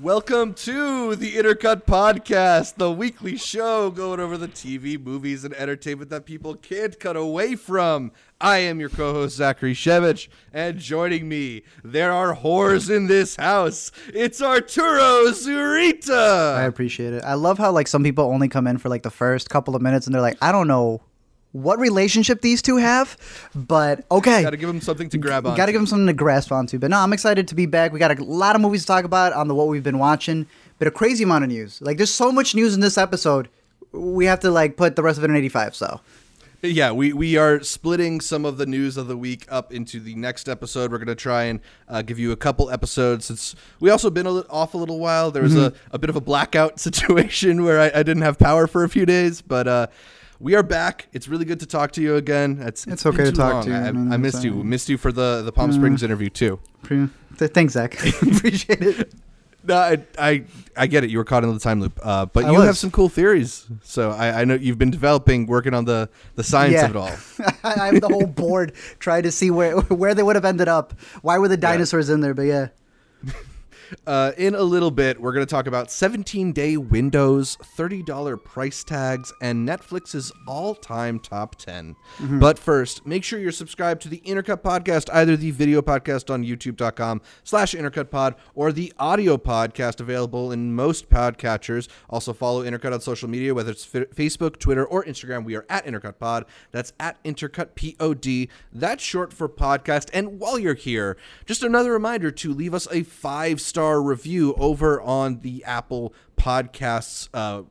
Welcome to the Intercut Podcast, the weekly show going over the TV, movies, and entertainment that people can't cut away from. I am your co-host Zachary Shevich, and joining me, there are whores in this house. It's Arturo Zurita. I appreciate it. I love how like some people only come in for like the first couple of minutes and they're like, I don't know what relationship these two have, but okay. Got to give them something to grab on. Got to give them something to grasp onto. But no, I'm excited to be back. We got a lot of movies to talk about on the what we've been watching, but a crazy amount of news. Like there's so much news in this episode. We have to like put the rest of it in 85. So Yeah, we, we are splitting some of the news of the week up into the next episode. We're going to try and uh, give you a couple episodes since we also been a li- off a little while. There was a, a bit of a blackout situation where I, I didn't have power for a few days, but uh, we are back. It's really good to talk to you again. It's, It's been okay to talk long. to you. I, I mean, I missed it's, you. uh, Missed you for the, the Palm Springs interview too. thanks, Zach. appreciate it. No, I, I I get it. You were caught in the time loop, uh, but I you was. have some cool theories. So I, I know you've been developing, working on the the science Yeah. of it all. I have the whole board trying to see where where they would have ended up. Why were the dinosaurs in there? But yeah. Uh, in a little bit, we're going to talk about 17 day windows, $30 price tags, and Netflix's all time top 10. But first, make sure you're subscribed to the Intercut Podcast, either the video podcast on youtube.com slash intercutpod or the audio podcast available in most podcatchers. Also, follow Intercut on social media, whether it's F- Facebook, Twitter, or Instagram. We are at Intercut Pod. That's at Intercut Pod. That's short for podcast. And while you're here, just another reminder to leave us a five star review over on the Apple Podcasts. Uh,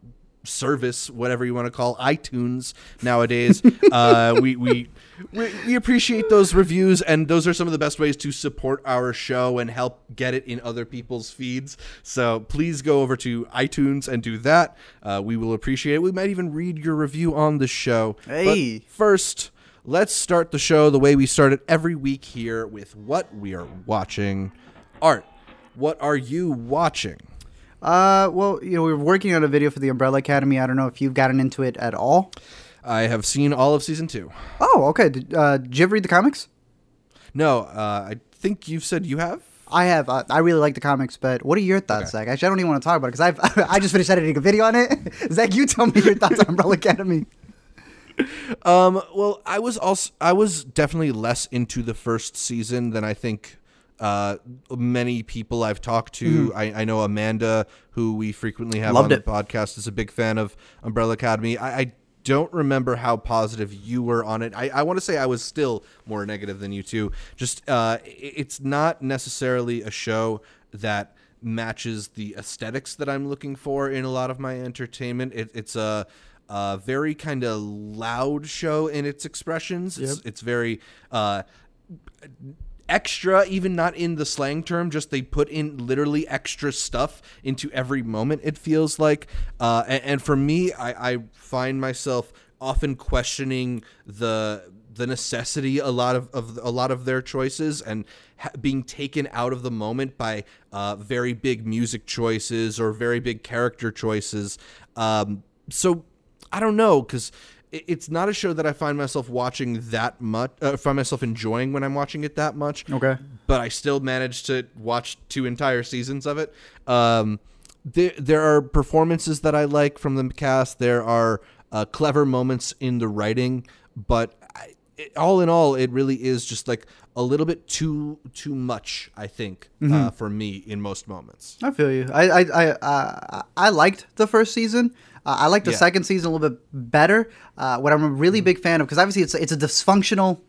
service whatever you want to call itunes nowadays. Uh we, we we we appreciate those reviews and those are some of the best ways to support our show and help get it in other people's feeds. So please go over to itunes and do that. Uh, we will appreciate it. We might even read your review on the show. Hey. but first let's start the show the way we start it every week here with what we are watching. Art what are you watching Uh, well, you know, we are working on a video for the Umbrella Academy. I don't know if you've gotten into it at all. i have seen all of season two Oh, okay. Did, uh, did you ever read the comics? No, uh, I think you've said you have. I have. Uh, I really like the comics, but what are your thoughts, Zach? Actually, I don't even want to talk about it because I've I just finished editing a video on it. Zach, you tell me your thoughts on Umbrella Academy. Um, well, I was also I was definitely less into the first season than I think uh, many people I've talked to. I, I know Amanda, who we frequently have Mm-hmm. Loved on it. the podcast, is a big fan of Umbrella Academy. I, I don't remember how positive you were on it. I, I want to say I was still more negative than you two. Just uh, it's not necessarily a show that matches the aesthetics that I'm looking for in a lot of my entertainment. It, it's a, a very kind of loud show in its expressions. It's, it's very uh, extra, even not in the slang term, just they put in literally extra stuff into every moment, it feels like. Uh, and, and for me, I, I find myself often questioning the the necessity a lot of, of a lot of their choices and ha- being taken out of the moment by uh, very big music choices or very big character choices. Um, so I don't know because it's not a show that I find myself watching that much. Uh, find myself enjoying when I'm watching it that much. Okay. but I still managed to watch two entire seasons of it. Um, there there are performances that I like from the cast. There are uh, clever moments in the writing, but I, it, all in all, it really is just like a little bit too too much. I think uh, for me in most moments. I feel you. I I I uh, I liked the first season. Uh, I like the Yeah. second season a little bit better. Uh, what I'm a really big fan of because obviously it's it's a dysfunctional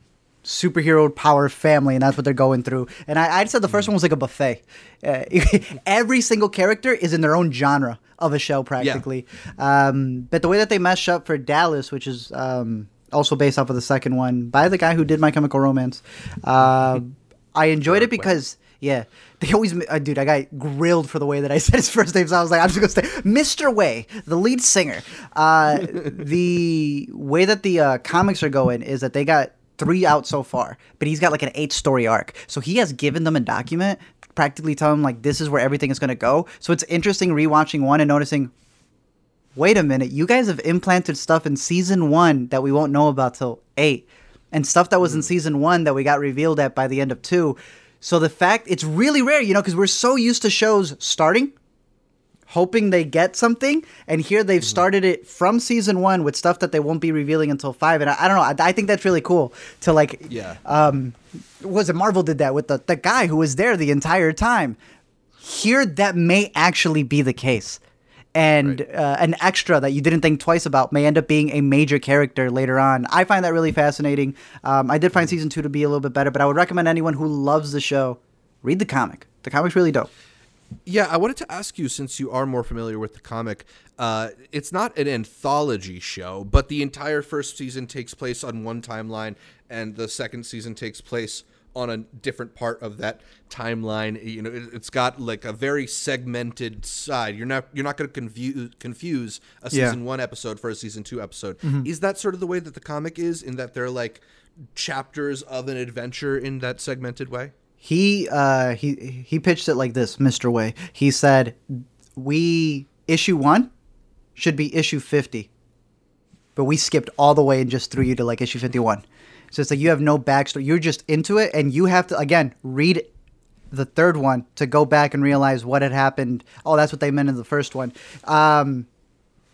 superhero power family, and that's what they're going through. And I, I said the first one was like a buffet. Uh, every single character is in their own genre of a show, practically. Um, but the way that they mesh up for Dallas, which is um, also based off of the second one by the guy who did My Chemical Romance, uh, I enjoyed it because. Yeah, they always, uh, dude. I got grilled for the way that I said his first name, so I was like, I'm just gonna say Mr. Way, the lead singer. Uh, the way that the uh, comics are going is that they got three out so far, but he's got like an eight story arc. So he has given them a document, practically telling them like this is where everything is gonna go. So it's interesting rewatching one and noticing. Wait a minute, you guys have implanted stuff in season one that we won't know about till eight, and stuff that was in season one that we got revealed at by the end of two. So the fact it's really rare, you know, because we're so used to shows starting hoping they get something. And here they've started it from season one with stuff that they won't be revealing until five. And I, I don't know. I, I think that's really cool to like. Yeah. Um, was it Marvel did that with the the guy who was there the entire time? Here, that may actually be the case. And Right. uh, an extra that you didn't think twice about may end up being a major character later on. I find that really fascinating. Um, I did find season two to be a little bit better, but I would recommend anyone who loves the show read the comic. The comic's really dope. Yeah, I wanted to ask you since you are more familiar with the comic. Uh, it's not an anthology show, but the entire first season takes place on one timeline, and the second season takes place on a different part of that timeline. You know, it, it's got like a very segmented side. You're not you're not going to confuse confuse a Yeah. season one episode for a season two episode. Is that sort of the way that the comic is? In that they're like chapters of an adventure in that segmented way. He uh, he he pitched it like this, Mr. Way. He said, "We issue one should be issue fifty, but we skipped all the way and just threw you to like issue fifty-one. So it's like you have no backstory. You're just into it, and you have to again read the third one to go back and realize what had happened. Oh, that's what they meant in the first one. Um,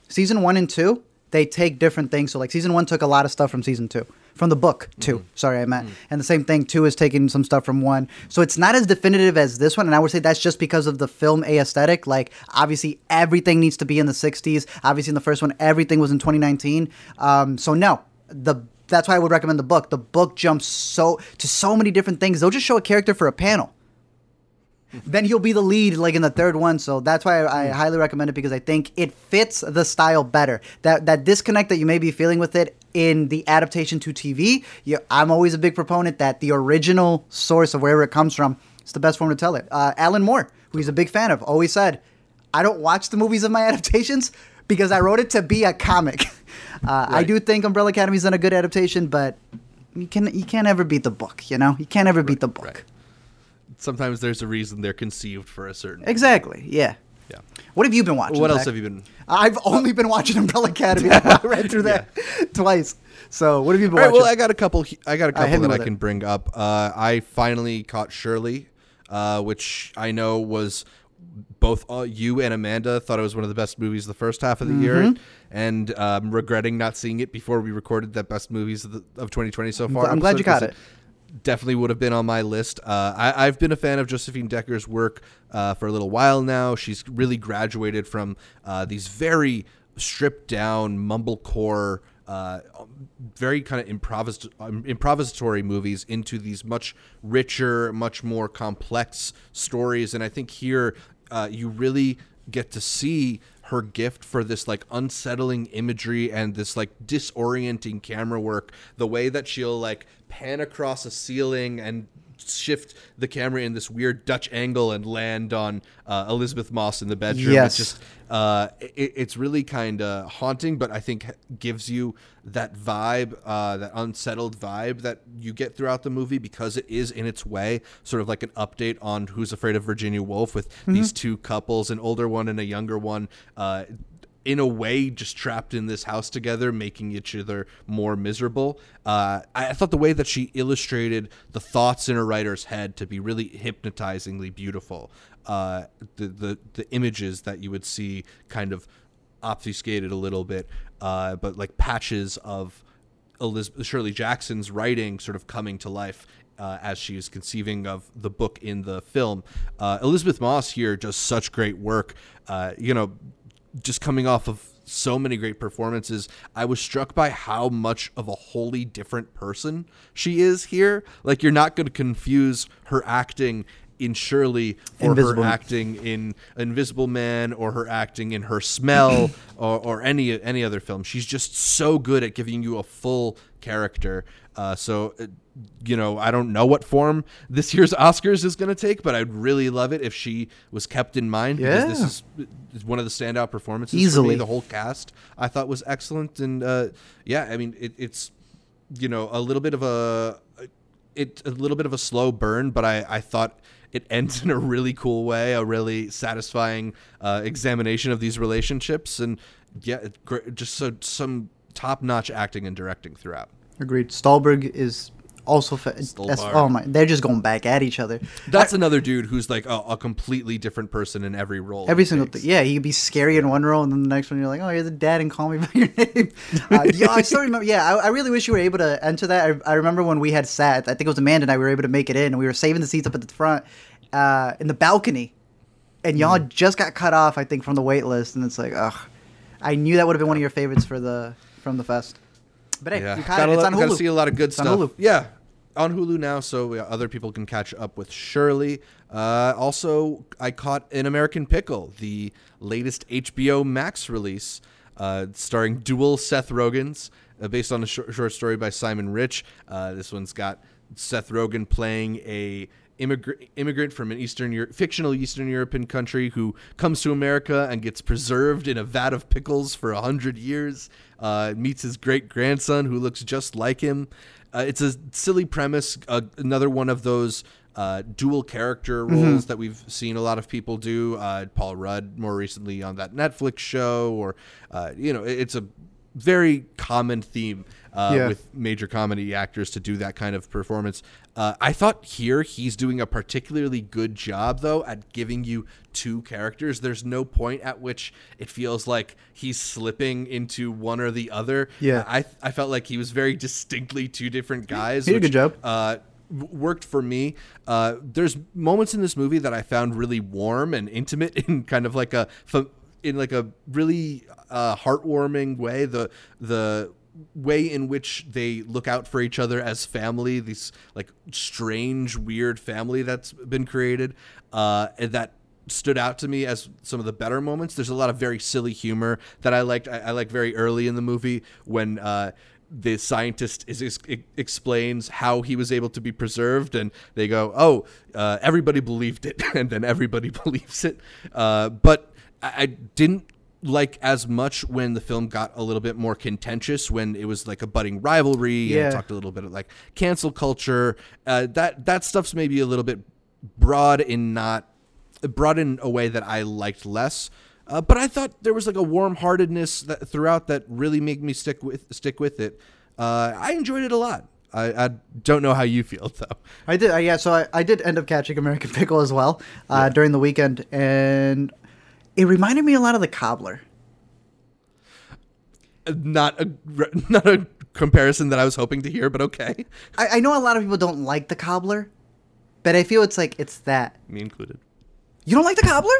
season one and two, they take different things. So like season one took a lot of stuff from season two, from the book 2 Sorry, I meant. And the same thing, two is taking some stuff from one. So it's not as definitive as this one. And I would say that's just because of the film aesthetic. Like obviously everything needs to be in the 60s. Obviously in the first one, everything was in 2019. Um, so no, the that's why I would recommend the book. The book jumps so to so many different things. They'll just show a character for a panel then he'll be the lead like in the third one. So that's why I, I highly recommend it because I think it fits the style better. That that disconnect that you may be feeling with it in the adaptation to TV, you, I'm always a big proponent that the original source of wherever it comes from is the best form to tell it. Uh, Alan Moore, who he's a big fan of, always said, "I don't watch the movies of my adaptations because I wrote it to be a comic." Uh, I do think Umbrella Academy's done a good adaptation, but you can you can't ever beat the book. You know, you can't ever beat the book. right. Sometimes there's a reason they're conceived for a certain. Exactly. Yeah. Yeah. What have you been watching? What else have you been? I've only been watching Umbrella Academy. I read through that twice. So what have you been All right, watching? well, I got a couple. I got a Uh, couple me that I with it. can bring up. Uh, I finally caught Shirley, uh, which I know was both uh, you and Amanda thought it was one of the best movies the first half of the year, Mm-hmm. and um, regretting not seeing it before we recorded that best movies of, the, of 2020 so far. I'm glad you got it. Definitely would have been on my list. Uh, I, I've been a fan of Josephine Decker's work uh, for a little while now. She's really graduated from uh, these very stripped down mumblecore, uh, very kind of improvis- um, improvisatory movies into these much richer, much more complex stories. And I think here uh, you really get to see her gift for this like unsettling imagery and this like disorienting camera work. The way that she'll like pan across a ceiling and shift the camera in this weird Dutch angle and land on uh, Elisabeth Moss in the bedroom. Yes. It's just uh, it, it's really kind of haunting, but I think gives you that vibe, uh, that unsettled vibe that you get throughout the movie because it is in its way sort of like an update on Who's Afraid of Virginia Woolf with these two couples, an older one and a younger one. In a way just trapped in this house together, making each other more miserable. Uh, I, I thought the way that she illustrated the thoughts in a writer's head to be really hypnotizingly beautiful. Uh, the, the the images that you would see kind of obfuscated a little bit, uh, but like patches of Elizabeth Shirley Jackson's writing sort of coming to life uh, as she is conceiving of the book in the film. Uh, Elisabeth Moss here does such great work. Uh, you know, just coming off of so many great performances, I was struck by how much of a wholly different person she is here. Like you're not going to confuse her acting in Shirley for Invisible her acting in Invisible Man or her acting in Her Smell or, or any any other film. She's just so good at giving you a full character. Uh, so, uh, you know, I don't know what form this year's Oscars is going to take, but I'd really love it if she was kept in mind because this is, one of the standout performances. For Easily. me. The whole cast I thought was excellent, and uh, yeah, I mean, it, it's you know a little bit of a it a little bit of a slow burn, but I I thought it ends in a really cool way, a really satisfying uh, examination of these relationships, and yeah, it, just so some top notch acting and directing throughout. Agreed. Stuhlbarg is also fa- that's, oh my, they're just going back at each other. That's another dude who's like a, a completely different person in every role. Every single thing. Yeah, he could be scary in one role, and then the next one you're like, oh, you're the dad, and call me by your name. Uh, yeah, I still remember. Yeah, I, I really wish you were able to enter that. I, I remember when we had sat. I think it was Amanda and I. We were able to make it in, and we were saving the seats up at the front, uh, in the balcony, and y'all Mm. just got cut off. I think from the wait list, and it's like, ugh. I knew that would have been one of your favorites for the from the fest. But hey, Yeah, you caught gotta, it. It's on gotta see a lot of good It's stuff. Hulu. Yeah, on Hulu now, so other people can catch up with Shirley. Uh, also, I caught An American Pickle, the latest HBO Max release, uh, starring dual Seth Rogens, uh, based on a short, short story by Simon Rich. Uh, this one's got Seth Rogen playing a immigrant immigrant from an Eastern Euro- fictional Eastern European country who comes to America and gets preserved in a vat of pickles for a hundred years. Uh, meets his great grandson who looks just like him. Uh, it's a silly premise. Uh, another one of those. Uh, dual character roles that we've seen a lot of people do. Uh, Paul Rudd more recently on that Netflix show, or uh, you know, it's a very common theme uh, Yeah. with major comedy actors to do that kind of performance. Uh, I thought here he's doing a particularly good job, though, at giving you two characters. There's no point at which it feels like he's slipping into one or the other. Yeah. I I felt like he was very distinctly two different guys. He did a good job. Uh, worked for me. Uh, there's moments in this movie that I found really warm and intimate in kind of like a in like a really uh, heartwarming way. The the way in which they look out for each other as family, this like strange, weird family that's been created, uh, and that stood out to me as some of the better moments. There's a lot of very silly humor that I liked. I, I like very early in the movie when uh, the scientist is, is explains how he was able to be preserved, and they go, "Oh, uh, everybody believed it," and then everybody believes it. Uh, but I, I didn't like as much when the film got a little bit more contentious when it was like a budding rivalry Yeah. and talked a little bit of like cancel culture uh, that that stuff's maybe a little bit broad in not broad in a way that I liked less uh, but I thought there was like a warm-heartedness that throughout that really made me stick with stick with it uh, I enjoyed it a lot I, I don't know how you feel though I did, uh, yeah. So I, I did end up catching American Pickle as well uh, during the weekend, and it reminded me a lot of the Cobbler. Uh, not a not a comparison that I was hoping to hear but okay I, I know a lot of people don't like the Cobbler, but I feel it's like it's that. me included You don't like the Cobbler?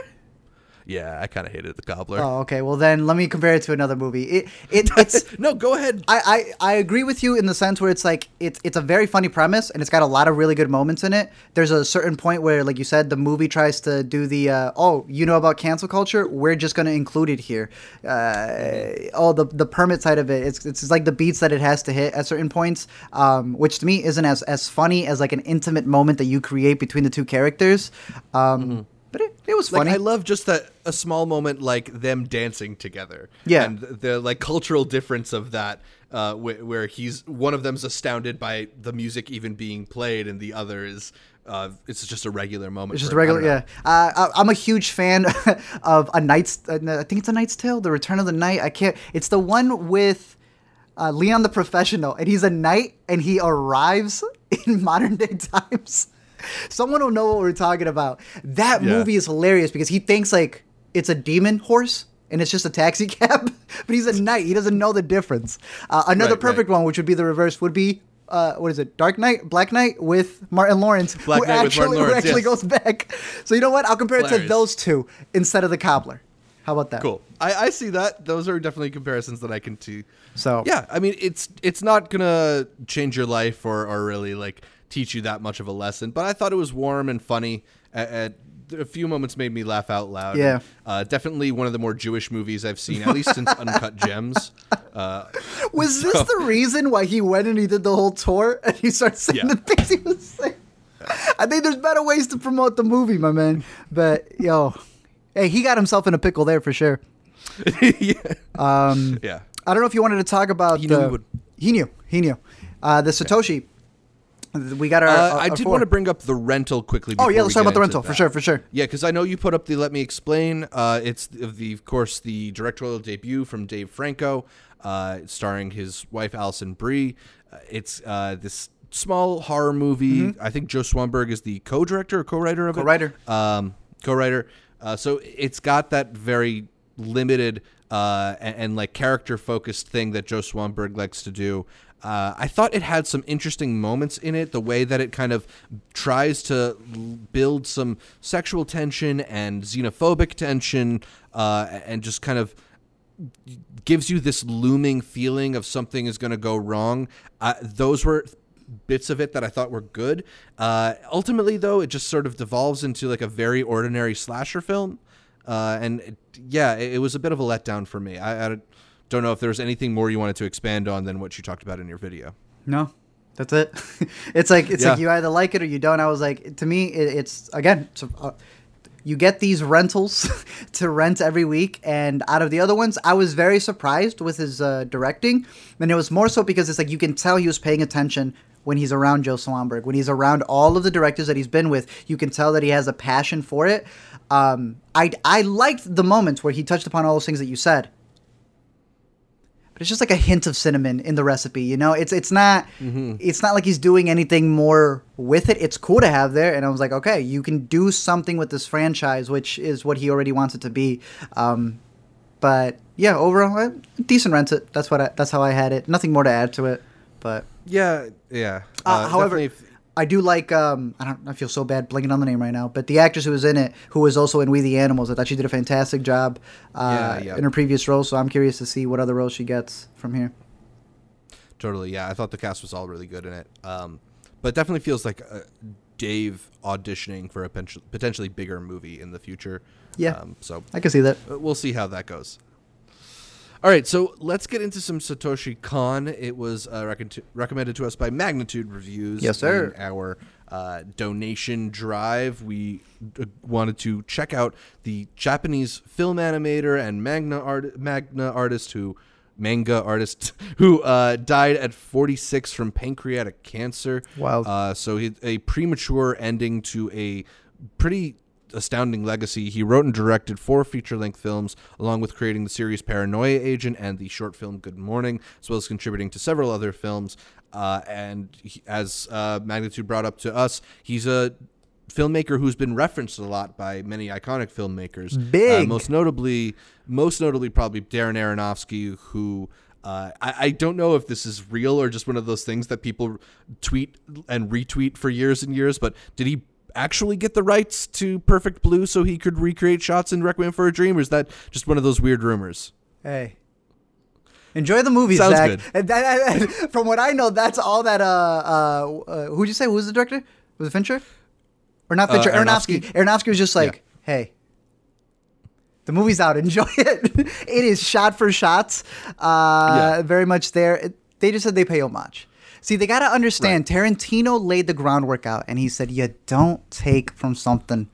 Yeah I kind of hated the Cobbler. Oh, okay. Well, then let me compare it to another movie. It, it it's. no go ahead I, I, I agree with you in the sense where it's like it's it's a very funny premise and it's got a lot of really good moments in it. There's a certain point where, like you said, the movie tries to do the uh, oh you know about cancel culture, we're just gonna include it here. Uh, oh the the permit side of it, it's it's like the beats that it has to hit at certain points, um, which to me isn't as as funny as like an intimate moment that you create between the two characters. Um, But it, it was like funny. I love just that a small moment like them dancing together. Yeah. and the like cultural difference of that, uh, wh- where he's one of them's astounded by the music even being played, and the other is. Uh, it's just a regular moment. It's just a. Regular, yeah. Uh, I- I'm a huge fan of a Knight's. Uh, I think it's a Knight's Tale, The Return of the Knight. I can't. It's the one with uh, Leon the Professional, and he's a knight, and he arrives in modern day times. Someone will know what we're talking about. That Yeah. movie is hilarious because he thinks like it's a demon horse. And it's just a taxi cab, but he's a knight. He doesn't know the difference. Uh, another Right, perfect right. one, which would be the reverse, would be uh, what is it? Dark Knight, Black Knight with Martin Lawrence, Black who Knight with actually, Martin who actually yes. goes back. So you know what? I'll compare it to those two instead of the cobbler. How about that? Cool. I, I see that. Those are definitely comparisons that I can see. So Yeah, I mean, it's it's not gonna change your life or, or really like teach you that much of a lesson. But I thought it was warm and funny. At, at a few moments made me laugh out loud. Yeah. uh, definitely one of the more Jewish movies I've seen, at least since Uncut Gems. Uh, was this the reason why he went and he did the whole tour and he started saying Yeah. the things he was saying? I think there's better ways to promote the movie, my man. But yo, hey, he got himself in a pickle there for sure. yeah, Um, yeah. I don't know if you wanted to talk about He knew the. he would. He knew. He knew. Uh, the Satoshi. We got our. Uh, our- I did four. want to bring up the rental quickly. Oh yeah, let's talk about the rental for sure, for sure. Yeah, because I know you put up the Let Me Explain. Uh, it's the, the, of course, the directorial debut from Dave Franco, uh, starring his wife Alison Brie. Uh, it's uh, this small horror movie. I think Joe Swanberg is the co-director or co-writer of Mm-hmm. Co-writer. Um, co-writer. Uh, so it's got that very limited uh, and, and like character-focused thing that Joe Swanberg likes to do. Uh, I thought it had some interesting moments in it. The way that it kind of tries to build some sexual tension and xenophobic tension, uh, and just kind of gives you this looming feeling of something is going to go wrong. Uh, those were bits of it that I thought were good. Uh, ultimately, though, it just sort of devolves into like a very ordinary slasher film. Uh, and it, yeah, it, it was a bit of a letdown for me. I, I don't know if there was anything more you wanted to expand on than what you talked about in your video. No, that's it. it's like it's Yeah. like you either like it or you don't. I was like, to me, it, it's again, it's, uh, you get these rentals to rent every week, and out of the other ones, I was very surprised with his uh, directing, and it was more so because it's like you can tell he was paying attention. When he's around Joe Swanberg, when he's around all of the directors that he's been with, you can tell that he has a passion for it. Um, I I liked the moments where he touched upon all those things that you said, but it's just like a hint of cinnamon in the recipe you know? It's it's not it's not like he's doing anything more with it. It's cool to have there and i was like okay you can do something with this franchise which is what he already wants it to be. Um, but yeah overall decent rent it. That's what I, that's how i had it. Nothing more to add to it but Yeah, yeah. uh, however, if- I do like. Um, I don't. I feel so bad blinking on the name right now, but the actress who was in it, who was also in We the Animals, I thought she did a fantastic job uh, Yeah, yeah. in her previous role. So I'm curious to see what other roles she gets from here. Totally, yeah. I thought the cast was all really good in it. Um, but it definitely feels like uh, Dave auditioning for a potentially bigger movie in the future. Yeah. Um, so I can see that. we'll see how that goes. All right, so let's get into some Satoshi Kon. It was uh, recon- recommended to us by Magnitude Reviews. Yes, sir. in our uh, donation drive. We uh, wanted to check out the Japanese film animator and magna art- magna artist who manga artist who uh, died at 46 from pancreatic cancer. Wild. Uh, so he, a premature ending to a pretty astounding legacy. He wrote and directed four feature-length films, along with creating the series Paranoia Agent and the short film Good Morning, as well as contributing to several other films. Uh, and he, as uh, Magnitude brought up to us, he's a filmmaker who's been referenced a lot by many iconic filmmakers. Uh, Big. most notably, most notably, probably Darren Aronofsky, who. Uh, I, I don't know if this is real or just one of those things that people tweet and retweet for years and years, but did he actually get the rights to Perfect Blue so he could recreate shots in Requiem for a Dream, or is that just one of those weird rumors? Hey. Enjoy the movie, Sounds Zach. good. And that, and from what I know, that's all that. Uh, uh, uh, who'd you say? Who was the director? Was it Fincher? Or not Uh, Fincher? Aronofsky. Aronofsky. Aronofsky was just like, hey, the movie's out. Enjoy it. it is shot for shots. Uh, Yeah. Very much there. It- They just said they pay homage. See, they got to understand Tarantino laid the groundwork out and he said, you don't take from something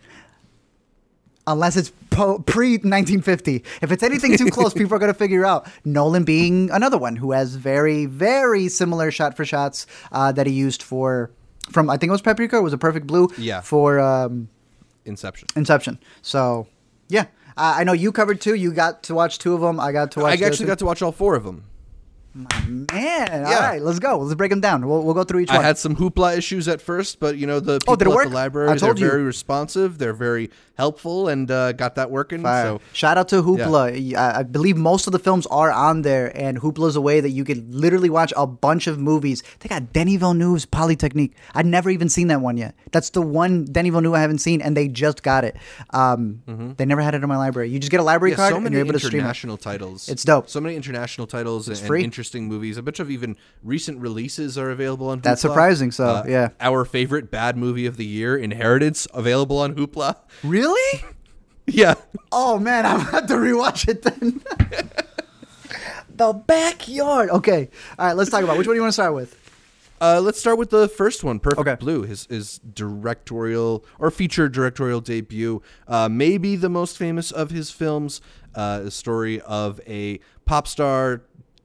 unless it's po- pre 1950. If it's anything too close, people are going to figure out. Nolan being another one who has very, very similar shot for shots uh, that he used for, from I think it was Paprika, or was it Perfect Blue? Yeah. For um, Inception. Inception. So, yeah. I I know you covered two. You got to watch two of them. I got to watch. I actually got to watch all four of them. Man, all Yeah. right, let's go. Let's break them down. We'll, we'll go through each I one. I had some hoopla issues at first, but you know the people Oh, did it at work? the I library told they're you. very responsive. They're very helpful and uh, got that working. Fire. So Shout out to Hoopla. I, I believe most of the films are on there, and Hoopla's a way that you could literally watch a bunch of movies. They got Denis Villeneuve's Polytechnique. I'd never even seen that one yet. That's the one Denny Villeneuve I haven't seen, and they just got it. Um, They never had it in my library. You just get a library Mm-hmm. yeah, card, so and you're able to stream it. international titles. It's dope. So many international titles and, and free. interesting movies. A bunch of even recent releases are available on. That's surprising, so, yeah. Our favorite bad movie of the year, Inheritance, available on Hoopla. Really? yeah. Oh man, I'm about to rewatch it then. the backyard. Okay. All right, let's talk about which one do you want to start with? Uh, let's start with the first one, Perfect Okay. Blue, his his directorial or feature directorial debut. Uh, maybe the most famous of his films, uh, a story of a pop star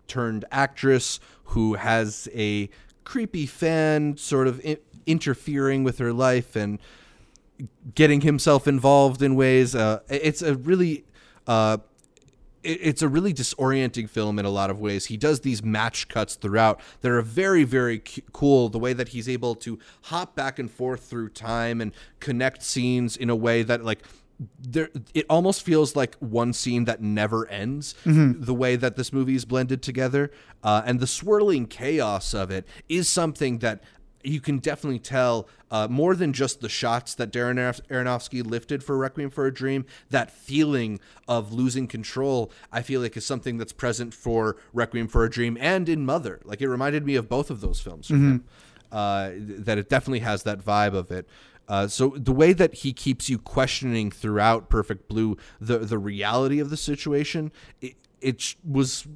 turned actress who has a creepy fan sort of I- interfering with her life and getting himself involved in ways. Uh, it's a really uh, it's a really disorienting film in a lot of ways. He does these match cuts throughout that are very, very cu- cool. The way that he's able to hop back and forth through time and connect scenes in a way that, like, there, it almost feels like one scene that never ends. The way that this movie is blended together, uh, and the swirling chaos of it is something that you can definitely tell uh, more than just the shots that Darren Aronofsky lifted for Requiem for a Dream. That feeling of losing control, I feel like, is something that's present for Requiem for a Dream and in Mother. Like it reminded me of both of those films him. Uh, that it definitely has that vibe of it. Uh, so the way that he keeps you questioning throughout Perfect Blue the the reality of the situation, it, it was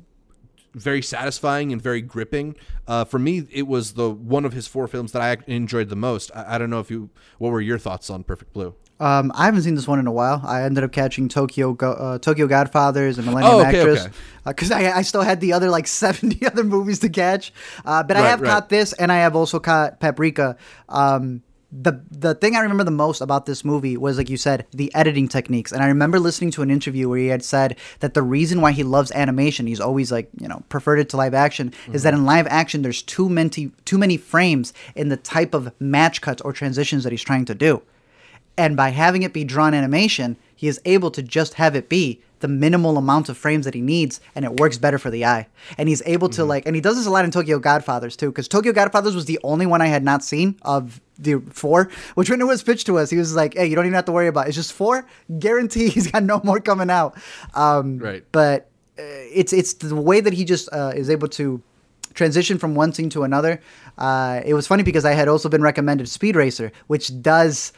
very satisfying and very gripping. Uh, for me, it was the one of his four films that I enjoyed the most. I, I don't know if you, what were your thoughts on Perfect Blue? Um, I haven't seen this one in a while. I ended up catching Tokyo Go- uh, Tokyo Godfathers and Millennium Oh, okay, Actress okay. because I, I still had the other like seventy other movies to catch. Uh, but I have right. caught this, and I have also caught Paprika. Um, the the thing I remember the most about this movie was like you said the editing techniques, and I remember listening to an interview where he had said that the reason why he loves animation, he's always like you know preferred it to live action, is that mhm. in live action there's too many too many frames in the type of match cuts or transitions that he's trying to do. And by having it be drawn animation, he is able to just have it be the minimal amount of frames that he needs, and it works better for the eye. And he's able to like, and he does this a lot in Tokyo Godfathers too, because Tokyo Godfathers was the only one I had not seen of the four. Which when it was pitched to us, he was like, "Hey, you don't even have to worry about. It. It's just four. Guarantee he's got no more coming out." Um, Right. But uh, it's it's the way that he just uh, is able to transition from one scene to another. Uh, it was funny because I had also been recommended Speed Racer, which does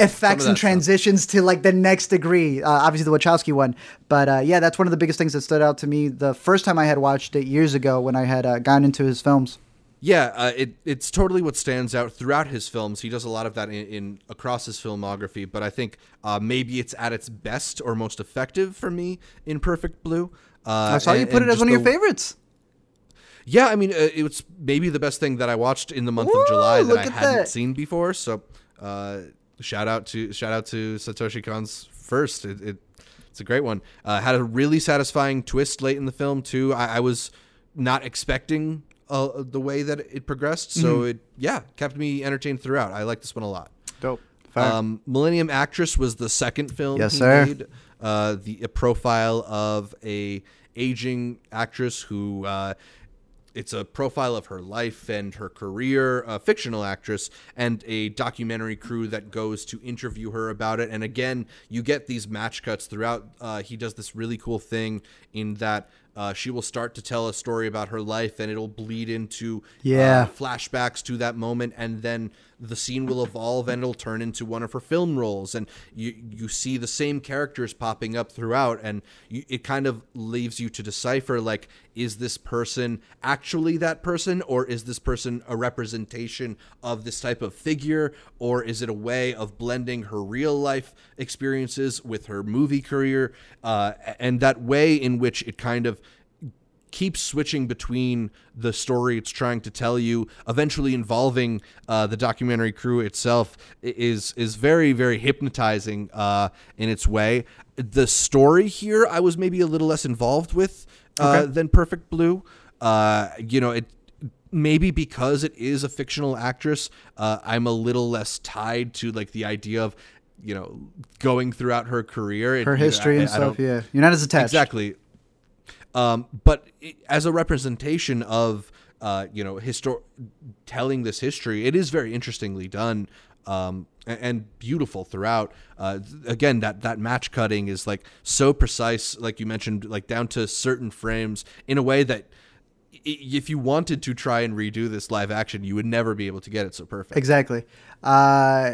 effects and stuff. transitions to like the next degree. Uh, obviously, the Wachowski one, but uh, yeah, that's one of the biggest things that stood out to me the first time I had watched it years ago when I had uh, gone into his films. Yeah, uh, it it's totally what stands out throughout his films. He does a lot of that in, in across his filmography, but I think uh, maybe it's at its best or most effective for me in Perfect Blue. Uh, I saw you put it as one of your the- favorites. Yeah, I mean, uh, it was maybe the best thing that I watched in the month Woo, of July that I hadn't that. seen before. So, uh, shout out to shout out to Satoshi Kon's first. It, it it's a great one. Uh, had a really satisfying twist late in the film too. I, I was not expecting uh, the way that it progressed, so Mm-hmm. it yeah kept me entertained throughout. I like this one a lot. Dope. Um, Millennium Actress was the second film Yes, he sir. made. Uh, the a profile of a aging actress who uh, it's a profile of her life and her career, a fictional actress, and a documentary crew that goes to interview her about it. And again, you get these match cuts throughout. Uh, he does this really cool thing in that. Uh, she will start to tell a story about her life, and it'll bleed into Yeah. uh, flashbacks to that moment and then the scene will evolve and it'll turn into one of her film roles. And you you see the same characters popping up throughout and you, it kind of leaves you to decipher like is this person actually that person or is this person a representation of this type of figure? Or is it a way of blending her real life experiences with her movie career? Uh, and that way in which it kind of keeps switching between the story it's trying to tell you, eventually involving uh, the documentary crew itself, is is very very hypnotizing uh, in its way. The story here, I was maybe a little less involved with uh, than Perfect Blue. Uh, you know, it maybe because it is a fictional actress, uh, I'm a little less tied to like the idea of you know going throughout her career, It- Her you know, history I- and stuff. Yeah, you're not as attached. Exactly. Um, but i as a representation of uh, you know histor- telling this history, it is very interestingly done um, and beautiful throughout. Uh, again, that that match cutting is like so precise, like you mentioned, like down to certain frames in a way that. If you wanted to try and redo this live action, you would never be able to get it so perfect. Exactly. Uh,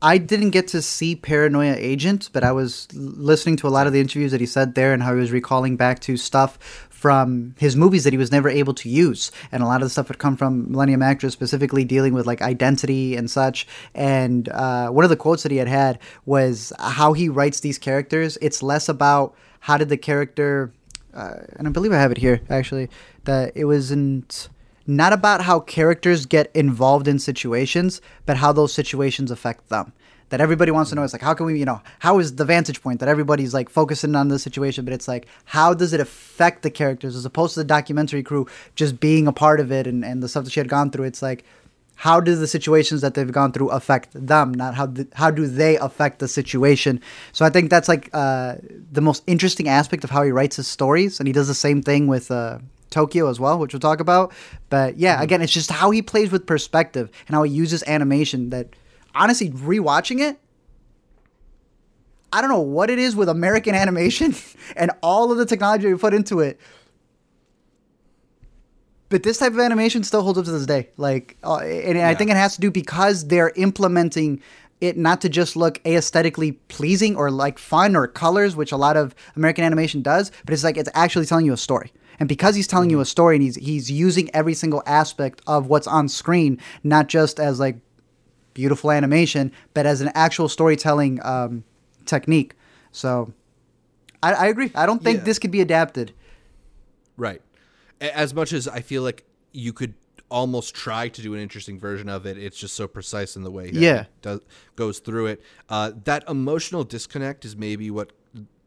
I didn't get to see Paranoia Agent, but I was listening to a lot of the interviews that he said there and how he was recalling back to stuff from his movies that he was never able to use. And a lot of the stuff would come from Millennium Actress, specifically dealing with like identity and such. And uh, one of the quotes that he had had was how he writes these characters. It's less about how did the character, uh, and I believe I have it here actually, that it wasn't not about how characters get involved in situations, but how those situations affect them. that everybody wants to know. is like how can we, you know, how is the vantage point that everybody's like focusing on the situation, but it's like how does it affect the characters as opposed to the documentary crew just being a part of it and, and the stuff that she had gone through. It's like how do the situations that they've gone through affect them not how th- how do they affect the situation so i think that's like uh, the most interesting aspect of how he writes his stories and he does the same thing with uh, tokyo as well which we'll talk about but yeah mm-hmm. again it's just how he plays with perspective and how he uses animation that honestly rewatching it I don't know what it is with American animation and all of the technology we put into it, but this type of animation still holds up to this day. Like, uh, and yeah. I think it has to do because they're implementing it not to just look aesthetically pleasing or like fun or colors, which a lot of American animation does, but it's like it's actually telling you a story. And because he's telling you mm-hmm. a story and he's he's using every single aspect of what's on screen, not just as like beautiful animation, but as an actual storytelling um, technique. So I, I, agree. I don't think yeah. this could be adapted. Right as much as I feel like you could almost try to do an interesting version of it, it's just so precise in the way yeah does, goes through it. Uh, that emotional disconnect is maybe what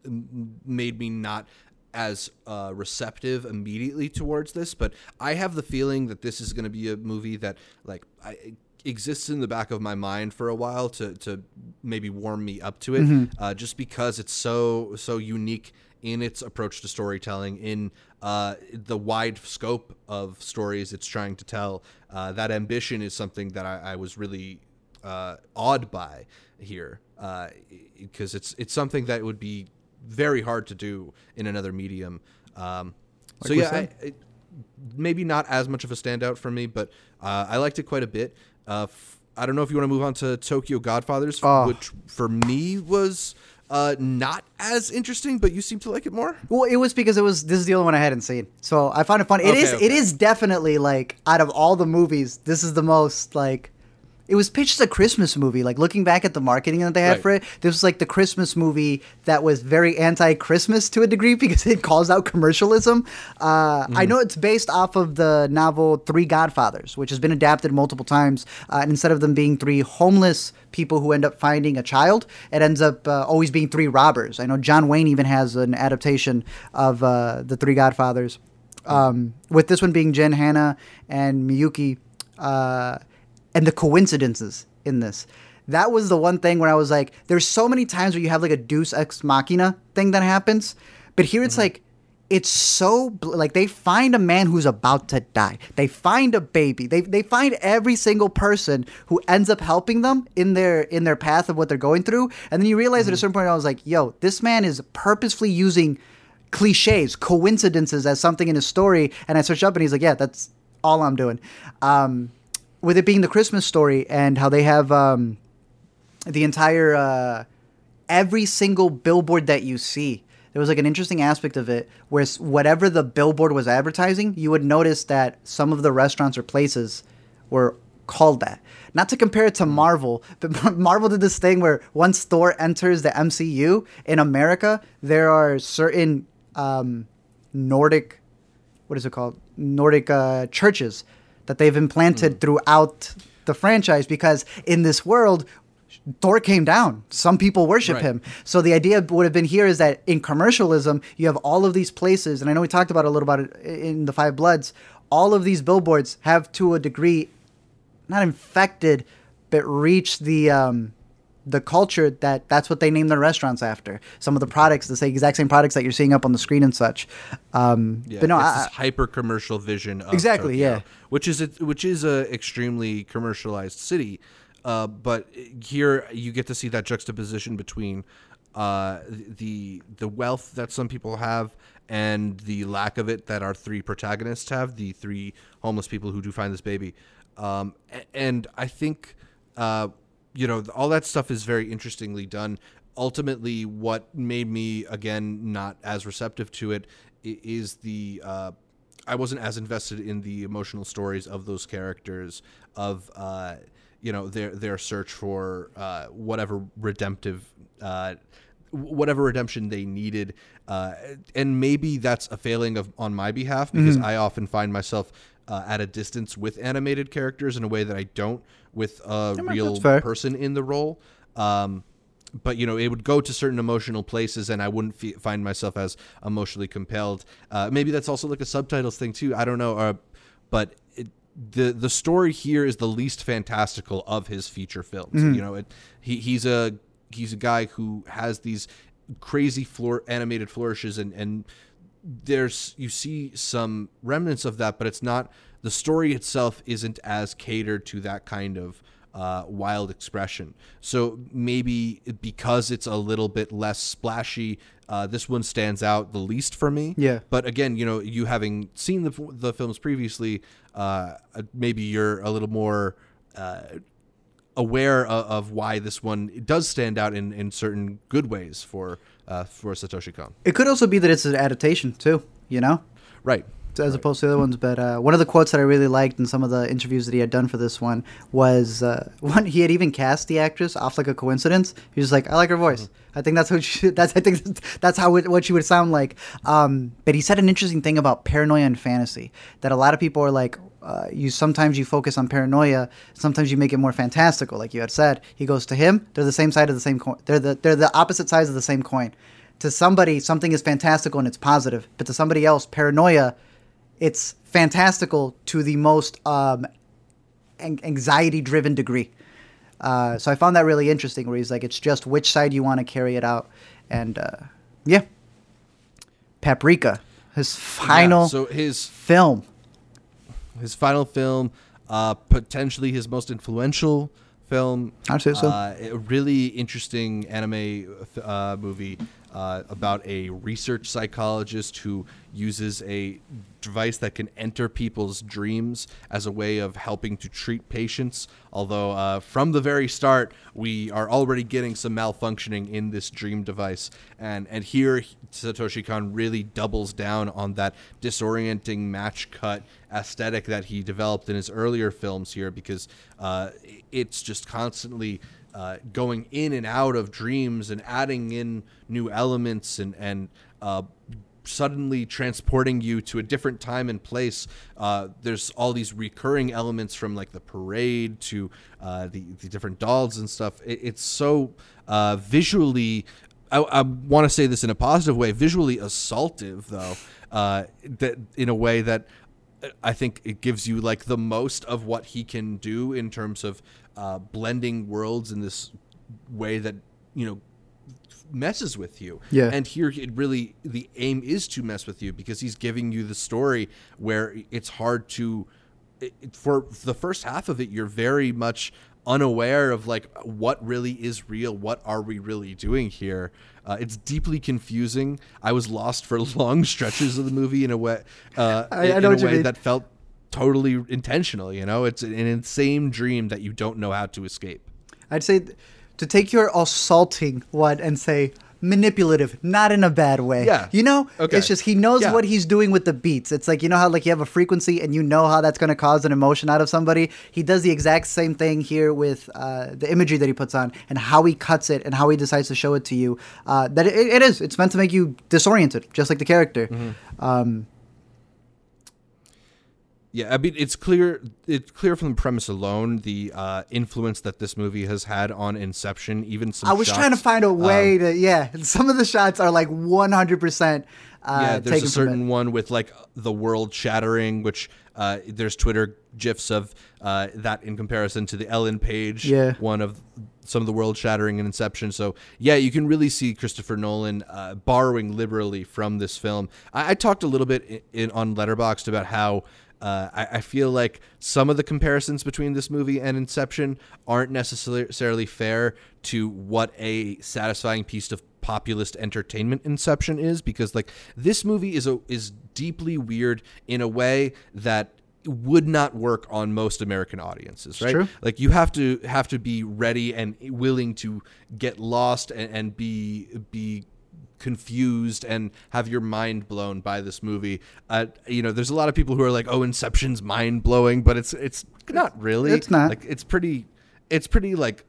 made me not as uh, receptive immediately towards this, but I have the feeling that this is going to be a movie that like I, exists in the back of my mind for a while to to maybe warm me up to it, mm-hmm. uh, just because it's so so unique in its approach to storytelling, in uh, the wide scope of stories it's trying to tell. Uh, that ambition is something that I, I was really uh, awed by here, because uh, it's it's something that would be very hard to do in another medium. Um, like so yeah, I, I, maybe not as much of a standout for me, but uh, I liked it quite a bit. Uh, f- I don't know if you want to move on to Tokyo Godfathers, oh. which for me was uh, not as interesting, but you seem to like it more. Well, it was because it was this is the only one I hadn't seen, so I found it fun. It okay, is, okay. it is definitely like out of all the movies, this is the most like it was pitched as a Christmas movie. Like looking back at the marketing that they had right. for it, this was like the Christmas movie that was very anti-Christmas to a degree because it calls out commercialism. Uh, mm-hmm. I know it's based off of the novel Three Godfathers, which has been adapted multiple times. Uh, and instead of them being three homeless people who end up finding a child, it ends up uh, always being three robbers. I know John Wayne even has an adaptation of uh, the Three Godfathers. Um, with this one being Gin Hana, and Miyuki. Uh, and the coincidences in this. That was the one thing where I was like, there's so many times where you have like a Deus ex machina thing that happens, but here it's mm-hmm. like, it's so like they find a man who's about to die. They find a baby. They they find every single person who ends up helping them in their in their path of what they're going through. And then you realize mm-hmm. at a mm-hmm. certain point, I was like, yo, this man is purposefully using cliches, coincidences as something in his story. And I searched up, and he's like, yeah, that's all I'm doing. Um, with it being the Christmas story and how they have um, the entire uh, every single billboard that you see. There was like an interesting aspect of it where whatever the billboard was advertising, you would notice that some of the restaurants or places were called that. Not to compare it to Marvel, but Marvel did this thing where once Thor enters the MCU in America, there are certain um, Nordic, what is it called? Nordic uh, churches that they've implanted mm. throughout the franchise because in this world Thor came down. Some people worship right. him. So the idea would have been here is that in commercialism, you have all of these places, and I know we talked about a little about it in the Five Bloods. All of these billboards have, to a degree, not infected, but reached the um, the culture that that's what they name their restaurants after. Some of the products, the exact same products that you're seeing up on the screen and such. Um, yeah, but no, I, hyper commercial vision. exactly. Tokyo, yeah. Which is a, which is a extremely commercialized city, uh, but here you get to see that juxtaposition between uh, the the wealth that some people have and the lack of it that our three protagonists have. The three homeless people who do find this baby, um, and I think. Uh, you know, all that stuff is very interestingly done. Ultimately, what made me again not as receptive to it is the uh, I wasn't as invested in the emotional stories of those characters of uh, you know their their search for uh, whatever redemptive uh, whatever redemption they needed uh, and maybe that's a failing of on my behalf because mm-hmm. I often find myself uh, at a distance with animated characters in a way that I don't with a real person in the role. Um, but you know, it would go to certain emotional places, and I wouldn't fe- find myself as emotionally compelled. Uh, maybe that's also like a subtitles thing too. I don't know. Uh, but it, the the story here is the least fantastical of his feature films. You know, it, he he's a he's a guy who has these crazy floor animated flourishes and and there's you see some remnants of that, but it's not the story itself isn't as catered to that kind of uh, wild expression. So maybe because it's a little bit less splashy, uh, this one stands out the least for me. Yeah. But again, you know, you having seen the the films previously, uh, maybe you're a little more. Uh, aware of, of why this one does stand out in, in certain good ways for uh, for Satoshi Kon. It could also be that it's an adaptation too. You know, Right. as opposed to the other ones. But uh, one of the quotes that I really liked in some of the interviews that he had done for this one was uh, one he had even cast the actress off like a coincidence. He was like, "I like her voice. I think that's what she, that's I think that's how it, what she would sound like." Um, but he said an interesting thing about paranoia and fantasy that a lot of people are like. Uh, you sometimes you focus on paranoia, sometimes you make it more fantastical. Like you had said, he goes to him. They're the same side of the same coin. They're the they're the opposite sides of the same coin. To somebody, something is fantastical and it's positive, but to somebody else, paranoia it's fantastical to the most um, anxiety driven degree. Uh, so I found that really interesting where he's like, it's just which side you want to carry it out. And uh, yeah. Paprika, his final Yeah, so his film. his final film, uh, potentially his most influential film. I'd say so. Uh, a really interesting anime uh, movie uh, about a research psychologist who uses a device that can enter people's dreams as a way of helping to treat patients. Although uh, from the very start, we are already getting some malfunctioning in this dream device, and and here Satoshi Kon really doubles down on that disorienting match cut aesthetic that he developed in his earlier films here because uh, it's just constantly uh, going in and out of dreams and adding in new elements and and uh, suddenly transporting you to a different time and place. Uh, there's all these recurring elements from like the parade to uh, the the different dolls and stuff. It, it's so uh, visually. I, I want to say this in a positive way. Visually assaultive, though, uh, that in a way that I think it gives you like the most of what he can do in terms of uh, blending worlds in this way that you know messes with you. Yeah. And here it really the aim is to mess with you because he's giving you the story where it's hard to it, for the first half of it you're very much unaware of like what really is real what are we really doing here uh, it's deeply confusing. I was lost for long stretches of the movie in a way uh, I- I in, know in a way mean. that felt totally intentional you know? It's an insane dream that you don't know how to escape. I'd say th- to take your assaulting one and say manipulative, not in a bad way. Yeah. You know? Okay. It's just he knows Yeah. what he's doing with the beats. It's like you know how like you have a frequency and you know how that's gonna cause an emotion out of somebody. He does the exact same thing here with uh, the imagery that he puts on and how he cuts it and how he decides to show it to you. Uh, that it, it is. It's meant to make you disoriented, just like the character. Mm-hmm. Um, Yeah, I mean it's clear it's clear from the premise alone the uh, influence that this movie has had on Inception. Even some I was trying to find a way um, to yeah. Some of the shots are like one hundred percent. uh, yeah, there's a certain one with like the world shattering, which uh, there's Twitter gifs of uh, that in comparison to the Ellen Page Yeah. one of some of the world shattering in Inception. So yeah, you can really see Christopher Nolan uh, borrowing liberally from this film. I, I talked a little bit in, in on Letterboxd about how. Uh, I, I feel like some of the comparisons between this movie and Inception aren't necessarily fair to what a satisfying piece of populist entertainment Inception is, because like this movie is a is deeply weird in a way that would not work on most American audiences, right? true. Like you have to have to be ready and willing to get lost and, and be be confused and have your mind blown by this movie. Uh, you know, there's a lot of people who are like, "Oh, Inception's mind blowing," but it's it's not really. It's not. Like it's pretty, it's pretty like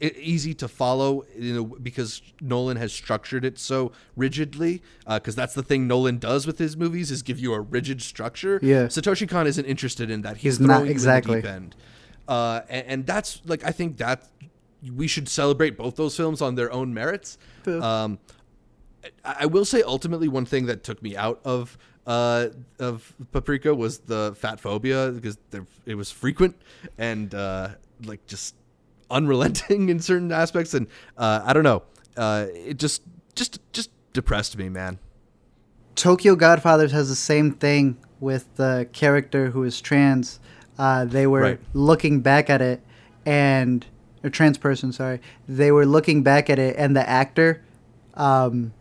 easy to follow you know because Nolan has structured it so rigidly because that's the thing Nolan does with his movies is give you a rigid structure Yeah. Satoshi Kon isn't interested in that he's, He's not- throwing you in the exactly. deep end uh, and, and that's like I think that we should celebrate both those films on their own merits. Um, I, will say ultimately one thing that took me out of uh, of Paprika was the fat phobia because there, it was frequent and uh, like just unrelenting in certain aspects, and uh, I don't know, uh, it just just just depressed me, man. Tokyo Godfathers has the same thing with the character who is trans. Uh, they were Right. looking back at it, and a trans person, sorry, they were looking back at it, and the actor, um,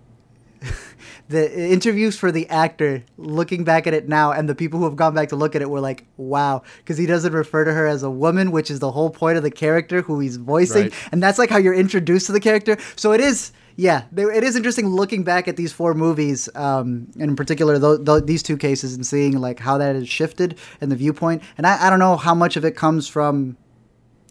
the interviews for the actor looking back at it now, and the people who have gone back to look at it were like, "Wow," because he doesn't refer to her as a woman, which is the whole point of the character who he's voicing, Right. and that's like how you're introduced to the character. So it is, yeah, they, it is interesting looking back at these four movies, um, and in particular tho- tho- these two cases, and seeing like how that has shifted and the viewpoint. And I, I don't know how much of it comes from.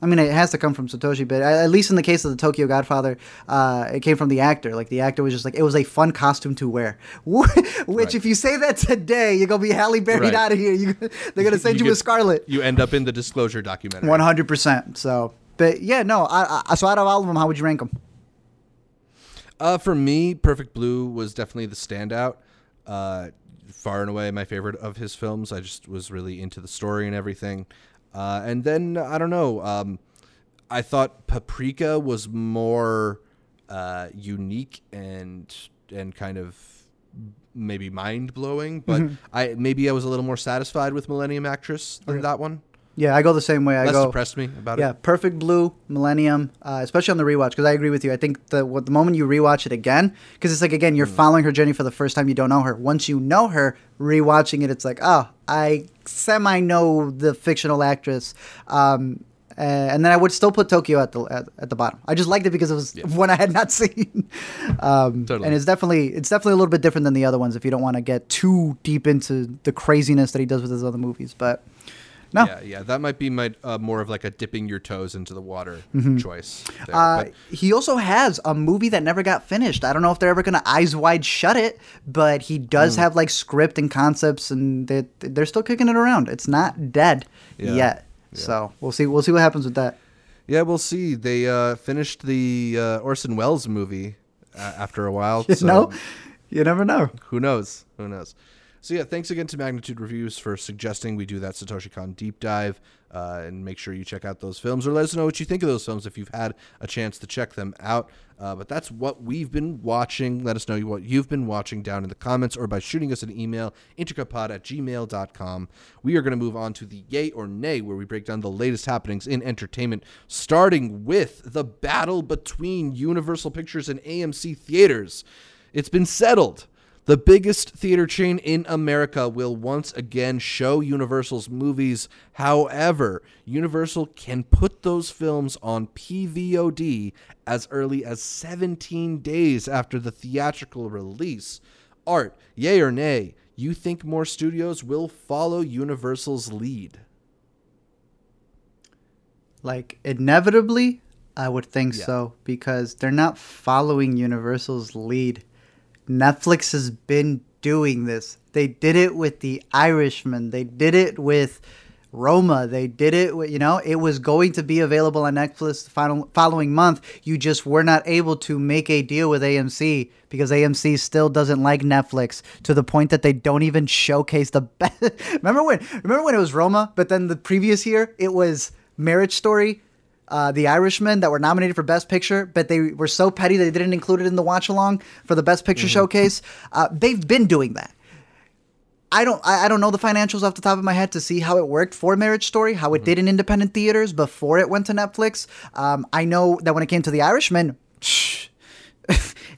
I mean, it has to come from Satoshi, but at least in the case of the Tokyo Godfather, uh, it came from the actor. Like the actor was just like, it was a fun costume to wear. Which, Right. if you say that today, you're gonna be Halle Berry Right. out of here. You, they're gonna send you, a Scarlet. You end up in the Disclosure documentary. One hundred percent. So, but yeah, no. I, I, so out of all of them, how would you rank them? Uh, for me, Perfect Blue was definitely the standout. Uh, far and away my favorite of his films. I just was really into the story and everything. Uh, and then I don't know. Um, I thought Paprika was more uh, unique and and kind of maybe mind blowing, but I maybe I was a little more satisfied with Millennium Actress than that one. Yeah, I go the same way. I Less go. depressed me about Yeah, it. Yeah, Perfect Blue, Millennium, uh, especially on the rewatch because I agree with you. I think the what, the moment you rewatch it again, because it's like again you're following her journey for the first time. You don't know her. Once you know her, rewatching it, it's like oh, I semi know the fictional actress. Um, uh, and then I would still put Tokyo at the at, at the bottom. I just liked it because it was one I had not seen. um, Totally. And it's definitely it's definitely a little bit different than the other ones if you don't want to get too deep into the craziness that he does with his other movies. But no, Yeah, yeah, that might be my uh, more of like a dipping your toes into the water choice. there. Uh, he also has a movie that never got finished. I don't know if they're ever going to eyes wide shut it, but he does have like script and concepts, and they, they're still kicking it around. It's not dead Yeah. yet. Yeah. So we'll see. We'll see what happens with that. Yeah, we'll see. They uh, finished the uh, Orson Welles movie uh, after a while. So know, you never know. who knows? Who knows? So yeah, thanks again to Magnitude Reviews for suggesting we do that Satoshi Kon deep dive, uh, and make sure you check out those films or let us know what you think of those films if you've had a chance to check them out. Uh, but that's what we've been watching. Let us know what you've been watching down in the comments or by shooting us an email, intercutpod at gmail.com. We are going to move on to the yay or nay, where we break down the latest happenings in entertainment, starting with the battle between Universal Pictures and AMC theaters. It's been settled. The biggest theater chain in America will once again show Universal's movies. However, Universal can put those films on PVOD as early as 17 days after the theatrical release. Art, yay or nay, you think more studios will follow Universal's lead? Like inevitably, I would think Yeah. so because they're not following Universal's lead. Netflix has been doing this. They did it with The Irishman. They did it with Roma. They did it with, you know, it was going to be available on Netflix the following month. You just were not able to make a deal with AMC because AMC still doesn't like Netflix to the point that they don't even showcase the best. remember when remember when it was Roma, but then the previous year it was Marriage Story, uh, The Irishman that were nominated for Best Picture, but they were so petty they didn't include it in the watch along for the Best Picture showcase. Uh, they've been doing that. I don't I, I don't know the financials off the top of my head to see how it worked for Marriage Story, how it did in independent theaters before it went to Netflix. Um, I know that when it came to The Irishman,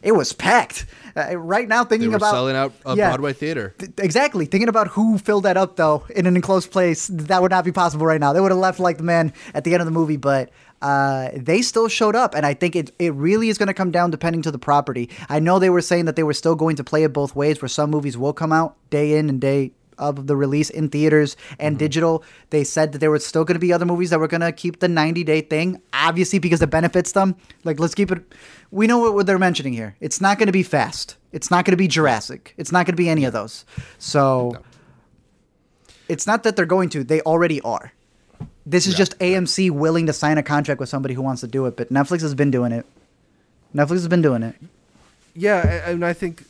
it was packed. Uh, right now, They thinking were about selling out a Yeah. Broadway theater. Th- Exactly. Thinking about who filled that up though in an enclosed place, that would not be possible right now. They would have left like the man at the end of the movie, but uh, they still showed up, and I think it it really is going to come down depending to the property. I know they were saying that they were still going to play it both ways, where some movies will come out day in and day of the release in theaters and mm-hmm. digital. They said that there were still going to be other movies that were going to keep the 90 day thing, obviously because it benefits them. Like, let's keep it. We know what, they're mentioning here. It's not going to be fast. It's not going to be Jurassic. It's not going to be any of those. So it's not that they're going to, they already are. This is Yeah, just AMC willing to sign a contract with somebody who wants to do it, but Netflix has been doing it. Netflix has been doing it. Yeah, and I think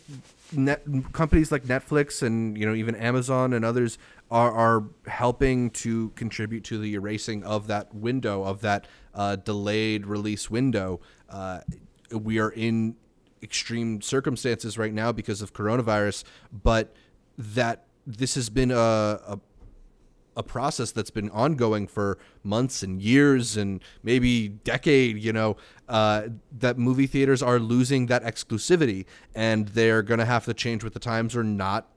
net, companies like Netflix and you know even Amazon and others are are helping to contribute to the erasing of that window of that uh, delayed release window. Uh, we are in extreme circumstances right now because of coronavirus, but that this has been a, a a process that's been ongoing for months and years and maybe decade you know uh, that movie theaters are losing that exclusivity and they're going to have to change with the times or not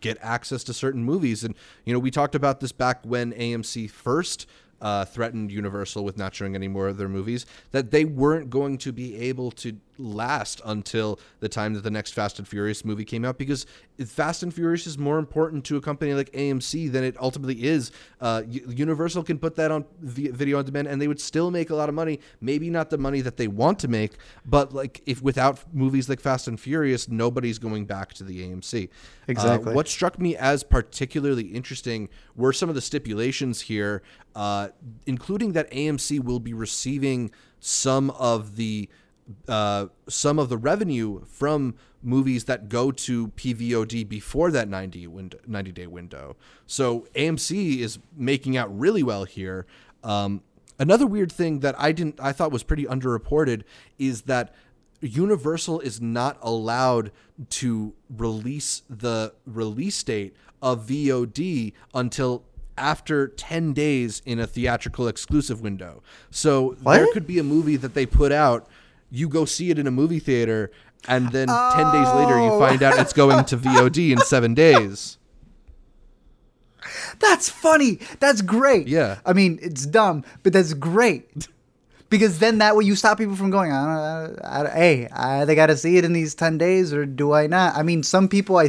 get access to certain movies. And you know we talked about this back when amc first uh, threatened Universal with not showing any more of their movies, that they weren't going to be able to last until the time that the next Fast and Furious movie came out because Fast and Furious is more important to a company like AMC than it ultimately is. Uh, Universal can put that on video on demand and they would still make a lot of money. Maybe not the money that they want to make, but like if without movies like Fast and Furious, nobody's going back to the AMC. Uh, Exactly. what struck me as particularly interesting were some of the stipulations here, uh, including that AMC will be receiving some of the uh, some of the revenue from movies that go to PVOD before that 90 window, 90 day window. So AMC is making out really well here. Um, another weird thing that I didn't I thought was pretty underreported is that Universal is not allowed to release the release date of VOD until after 10 days in a theatrical exclusive window. So there could be a movie that they put out, you go see it in a movie theater, and then 10 days later you Oh. find out it's going to VOD in seven days. That's funny. That's great. Yeah. I mean, it's dumb, but that's great. Because then that way you stop people from going, I don't, I, I, hey, I, they got to see it in these 10 days or do I not? I mean, some people, I,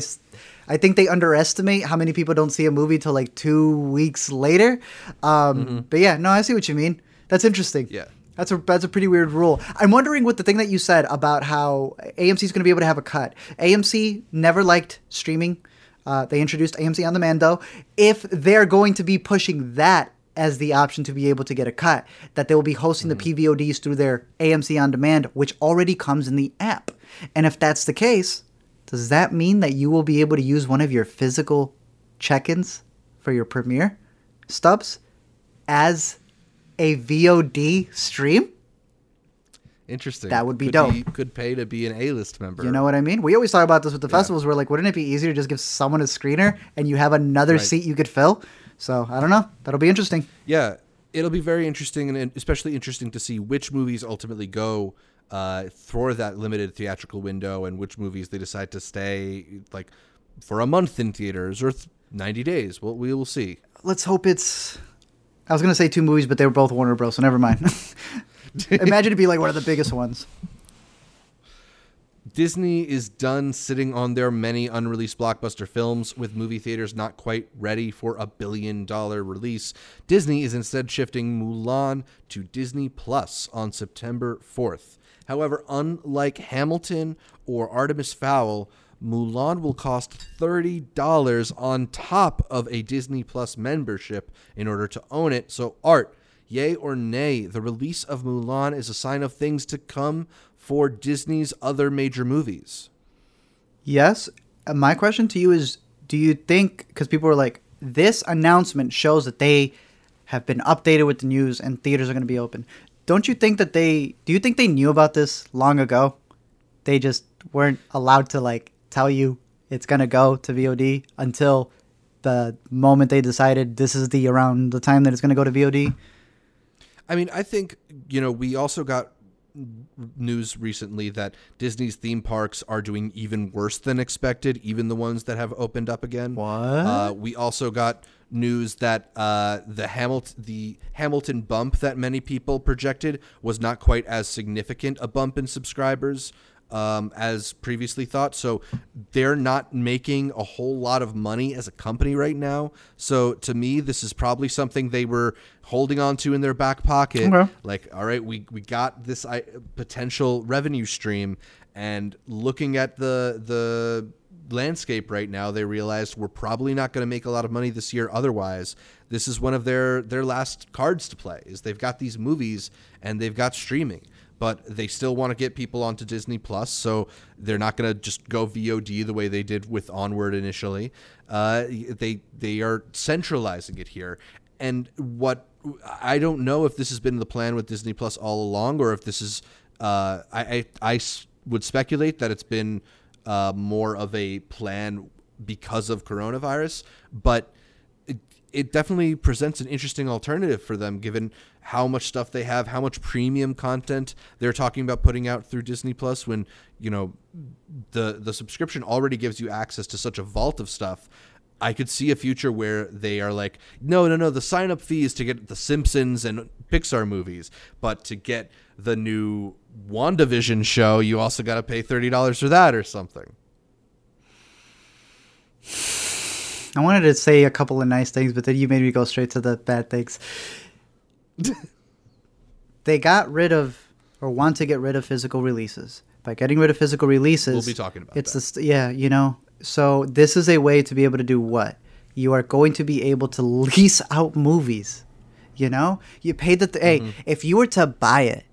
I think they underestimate how many people don't see a movie till like two weeks later. Um, But yeah, no, I see what you mean. That's interesting. Yeah. That's a that's a pretty weird rule. I'm wondering what the thing that you said about how AMC is going to be able to have a cut. AMC never liked streaming. Uh, they introduced AMC on demand though. If they're going to be pushing that as the option to be able to get a cut, that they will be hosting the PVODs through their AMC on demand, which already comes in the app. And if that's the case, does that mean that you will be able to use one of your physical check-ins for your Premiere stubs as a VOD stream? Interesting. That would be could dope. could pay to be an A-list member. You know what I mean? We always talk about this with the festivals. We're like, wouldn't it be easier to just give someone a screener and you have another Right. seat you could fill? So I don't know. That'll be interesting. Yeah, it'll be very interesting, and- and especially interesting to see which movies ultimately go uh, for that limited theatrical window, and which movies they decide to stay like for a month in theaters or th- ninety days. Well, we will see. Let's hope it's. I was gonna say two movies, but they were both Warner Bros. So never mind. Imagine it'd be like one of the biggest ones. Disney is done sitting on their many unreleased blockbuster films with movie theaters not quite ready for a billion dollar release. Disney is instead shifting Mulan to Disney Plus on September 4th. However, unlike Hamilton or Artemis Fowl, Mulan will cost $30 on top of a Disney Plus membership in order to own it. So, Art, Yay or nay, the release of Mulan is a sign of things to come for Disney's other major movies. Yes. Uh, My question to you is do you think, because people are like, this announcement shows that they have been updated with the news and theaters are going to be open. Don't you think that they, do you think they knew about this long ago? They just weren't allowed to like tell you it's going to go to VOD until the moment they decided this is the around the time that it's going to go to VOD? I mean, I think, you know, we also got news recently that Disney's theme parks are doing even worse than expected, even the ones that have opened up again. What? Uh, we also got news that uh, the Hamilton the Hamilton bump that many people projected was not quite as significant a bump in subscribers um, as previously thought. So they're not making a whole lot of money as a company right now. So to me, this is probably something they were holding on to in their back pocket. Okay. Like, all right, we we got this I, potential revenue stream, and looking at the the landscape right now, they realized we're probably not going to make a lot of money this year. Otherwise, this is one of their their last cards to play. Is they've got these movies and they've got streaming, but they still want to get people onto Disney Plus, so they're not going to just go VOD the way they did with Onward initially. Uh, they they are centralizing it here, and what I don't know if this has been the plan with Disney Plus all along, or if this is uh, I, I, I would speculate that it's been uh, more of a plan because of coronavirus, but it, it definitely presents an interesting alternative for them given how much stuff they have, how much premium content they're talking about putting out through Disney Plus when, you know, the the subscription already gives you access to such a vault of stuff. I could see a future where they are like, no, no, no, the sign up fee is to get the Simpsons and Pixar movies, but to get the new WandaVision show, you also got to pay $30 for that or something. I wanted to say a couple of nice things, but then you made me go straight to the bad things. they got rid of or want to get rid of physical releases. By getting rid of physical releases, we'll be talking about it's that. the yeah, you know. So this is a way to be able to do what? You are going to be able to lease out movies. You know, you paid the th- mm-hmm. hey. If you were to buy it,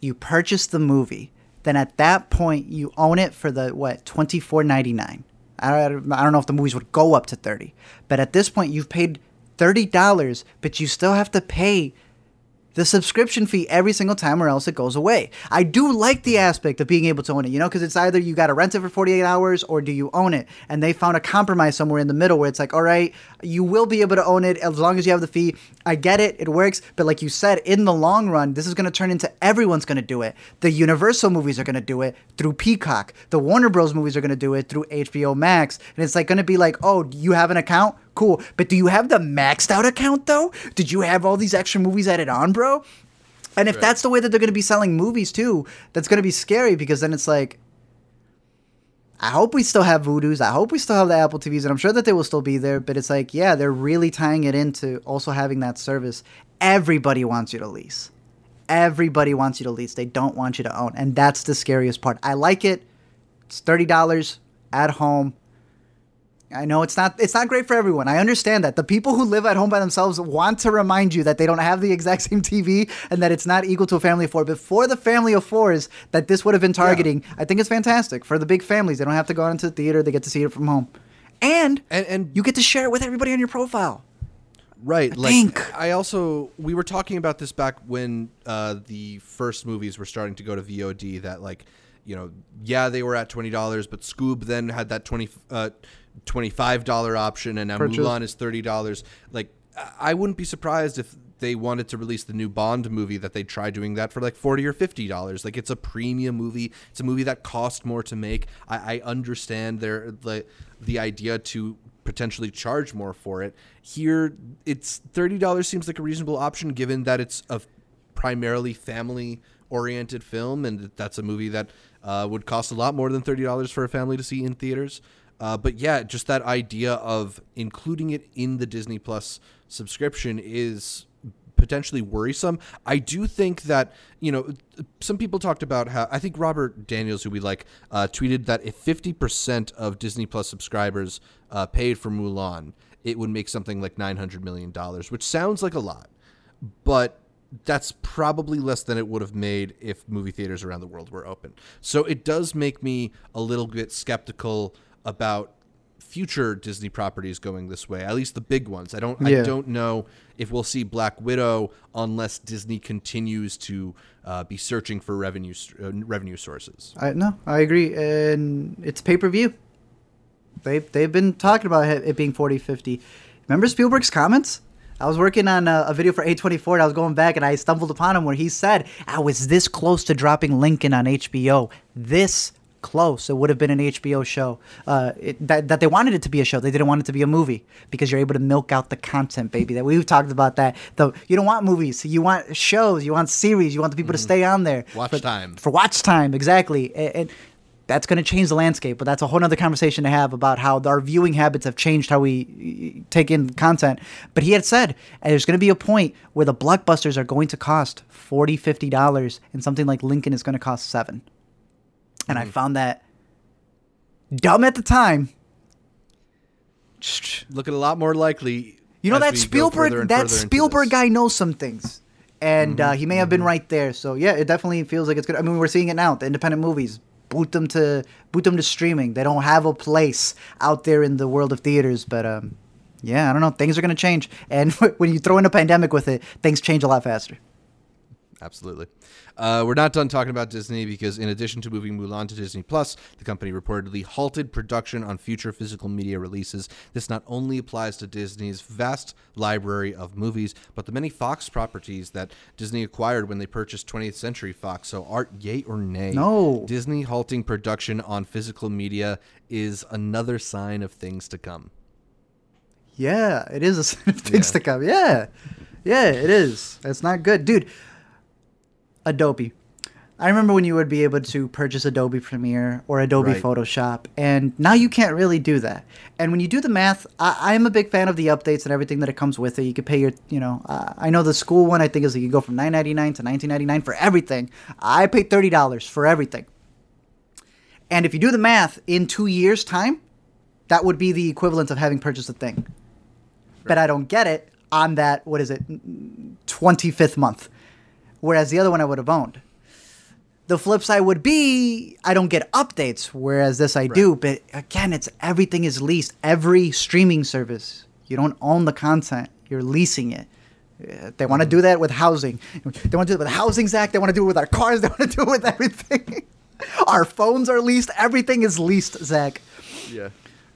you purchase the movie, then at that point you own it for the what twenty four ninety nine. I don't, I don't know if the movies would go up to thirty, but at this point you've paid thirty dollars, but you still have to pay the subscription fee every single time or else it goes away. I do like the aspect of being able to own it, you know, because it's either you got to rent it for 48 hours or do you own it? And they found a compromise somewhere in the middle where it's like, all right, you will be able to own it as long as you have the fee. I get it, it works. But like you said, in the long run, this is going to turn into everyone's going to do it. The Universal movies are going to do it through Peacock. The Warner Bros. movies are going to do it through HBO Max. And it's like going to be like, oh, you have an account? Cool. But do you have the maxed out account though? Did you have all these extra movies added on, bro? And if right. that's the way that they're going to be selling movies too, that's going to be scary because then it's like, I hope we still have Vudus. I hope we still have the Apple TVs, and I'm sure that they will still be there. But it's like, yeah, they're really tying it into also having that service. Everybody wants you to lease. Everybody wants you to lease. They don't want you to own, and that's the scariest part. I like it. It's thirty dollars at home. I know it's not it's not great for everyone. I understand that. The people who live at home by themselves want to remind you that they don't have the exact same TV and that it's not equal to a family of four. But for the family of fours that this would have been targeting, yeah. I think it's fantastic. For the big families, they don't have to go out into the theater, they get to see it from home. And and, and you get to share it with everybody on your profile. Right. I like think. I also we were talking about this back when uh, the first movies were starting to go to VOD that like you know, yeah, they were at twenty dollars, but Scoob then had that twenty uh, $25 option and now Purchase. Mulan is $30. Like I wouldn't be surprised if they wanted to release the new Bond movie that they try doing that for like 40 or 50 dollars. Like it's a premium movie. It's a movie that cost more to make. I, I understand their the the idea to potentially charge more for it. Here it's $30 seems like a reasonable option given that it's a primarily family oriented film and that's a movie that uh, would cost a lot more than $30 for a family to see in theaters. Uh, but yeah, just that idea of including it in the Disney Plus subscription is potentially worrisome. I do think that you know some people talked about how I think Robert Daniels, who we like, uh, tweeted that if fifty percent of Disney Plus subscribers uh, paid for Mulan, it would make something like nine hundred million dollars, which sounds like a lot, but that's probably less than it would have made if movie theaters around the world were open. So it does make me a little bit skeptical about future Disney properties going this way. At least the big ones. I don't. Yeah. I don't know if we'll see Black Widow unless Disney continues to uh, be searching for revenue uh, revenue sources. I no, I agree, and it's pay per view. They they've been talking about it being 40, 50. Remember Spielberg's comments? I was working on a, a, video for A24 and I was going back and I stumbled upon him where he said, I was this close to dropping Lincoln on HBO. This close. It would have been an HBO show. Uh, it, that, that they wanted it to be a show. They didn't want it to be a movie because you're able to milk out the content, baby. That we've talked about that. The you don't want movies. You want shows. You want series. You want the people mm. to stay on there. Watch for, time. For watch time, exactly. And, and that's going to change the landscape, but that's a whole other conversation to have about how our viewing habits have changed how we take in content. But he had said there's going to be a point where the blockbusters are going to cost $40, $50 and something like Lincoln is going to cost seven and mm-hmm. I found that dumb at the time, looking a lot more likely. You know that Spielberg that Spielberg guy knows some things. And Mm-hmm. uh, he may have been right there. So yeah, it definitely feels like it's good. I mean, we're seeing it now. The independent movies boot them to boot them to streaming. They don't have a place out there in the world of theaters. But um, yeah, I don't know. Things are gonna change. And when you throw in a pandemic with it, things change a lot faster. Absolutely. Uh, we're not done talking about Disney because, in addition to moving Mulan to Disney Plus, the company reportedly halted production on future physical media releases. This not only applies to Disney's vast library of movies, but the many Fox properties that Disney acquired when they purchased 20th Century Fox. So, Art, yay or nay? No. Disney halting production on physical media is another sign of things to come. Yeah, it is a sign of things Yeah. to come. Yeah. Yeah, it is. It's not good. Dude, Adobe. I remember when you would be able to purchase Adobe Premiere or Adobe Right. Photoshop, and now you can't really do that. And when you do the math, I, I'm a big fan of the updates and everything that it comes with it. You could pay your, you know, uh, I know the school one. I think is that you go from 9.99 to 19.99 for everything. I paid thirty dollars for everything. And if you do the math, in two years' time, that would be the equivalent of having purchased a thing. But I don't get it on that, what is it, 25th month. Whereas the other one I would have owned. The flip side would be I don't get updates, whereas this I do. But again, it's everything is leased. Every streaming service, you don't own the content, you're leasing it. Uh, They want to do that with housing. They want to do it with housing, Zach. They want to do it with our cars. They want to do it with everything. our phones are leased. Everything is leased, Zach. Yeah.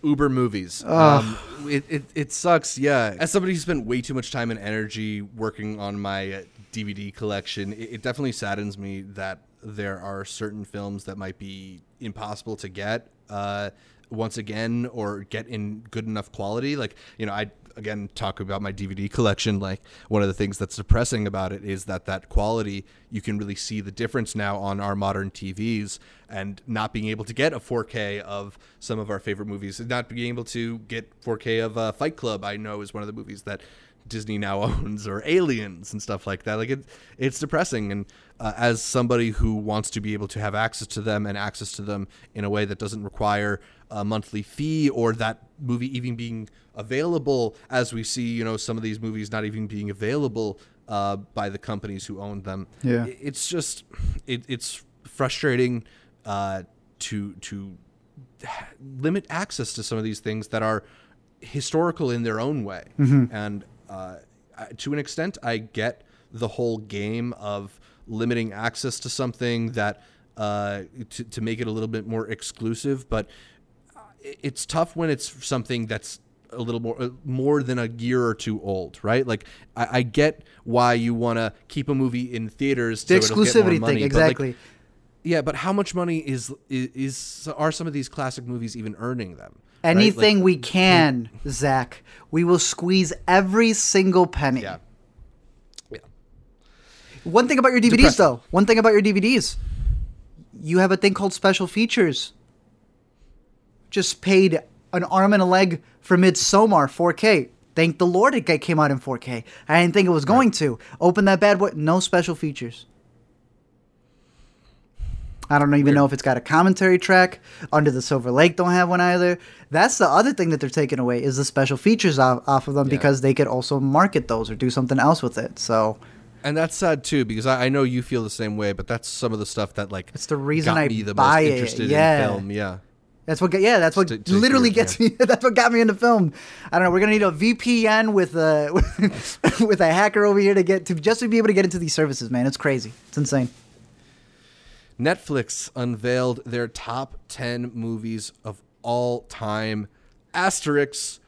Uber movies. Um, it, it, it sucks, yeah. As somebody who spent way too much time and energy working on my uh, DVD collection, it, it definitely saddens me that there are certain films that might be impossible to get uh, once again or get in good enough quality. Like, you know, I again talk about my DVD collection. Like, one of the things that's depressing about it is that that quality, you can really see the difference now on our modern TVs and not being able to get a 4K of some of our favorite movies, not being able to get 4K of uh, Fight Club. I know is one of the movies that Disney now owns, or Aliens and stuff like that. Like it, it's depressing. And uh, as somebody who wants to be able to have access to them and access to them in a way that doesn't require a monthly fee or that movie even being available, as we see, you know, some of these movies not even being available uh, by the companies who own them. Yeah. It's just, it, it's frustrating uh, to to limit access to some of these things that are historical in their own way. And uh, I- to an extent, I get the whole game of limiting access to something that uh, to, to make it a little bit more exclusive. But it's tough when it's something that's a little more uh, more than a year or two old, right? Like I, I get why you want to keep a movie in theaters. The so it'll get more exclusivity money, thing, but, like, exactly. yeah, but how much money is, is is are some of these classic movies even earning them? Right? Anything Like, we can, Zach, we will squeeze every single penny. yeah, yeah, One thing about your DVDs, Depressing. though. One thing about your DVDs. You have a thing called special features. Just paid an arm and a leg for Midsommar 4K. Thank the Lord it came out in 4K. I didn't think it was going to. Open that bad boy. No special features. I don't even know if it's got a commentary track. Under the Silver Lake don't have one either. That's the other thing that they're taking away is the special features off, off of them Yeah. because they could also market those or do something else with it. So and that's sad too because I, I know you feel the same way, but that's some of the stuff that like It's the reason I me the buy most it, interested yeah. in film. Yeah, That's what, yeah, that's what To- to literally gets me. That's what got me into film. I don't know. We're gonna need a VPN with a with a hacker over here to get to just to be able to get into these services, man. It's crazy. It's insane. Netflix unveiled their top 10 movies of all time. Asterix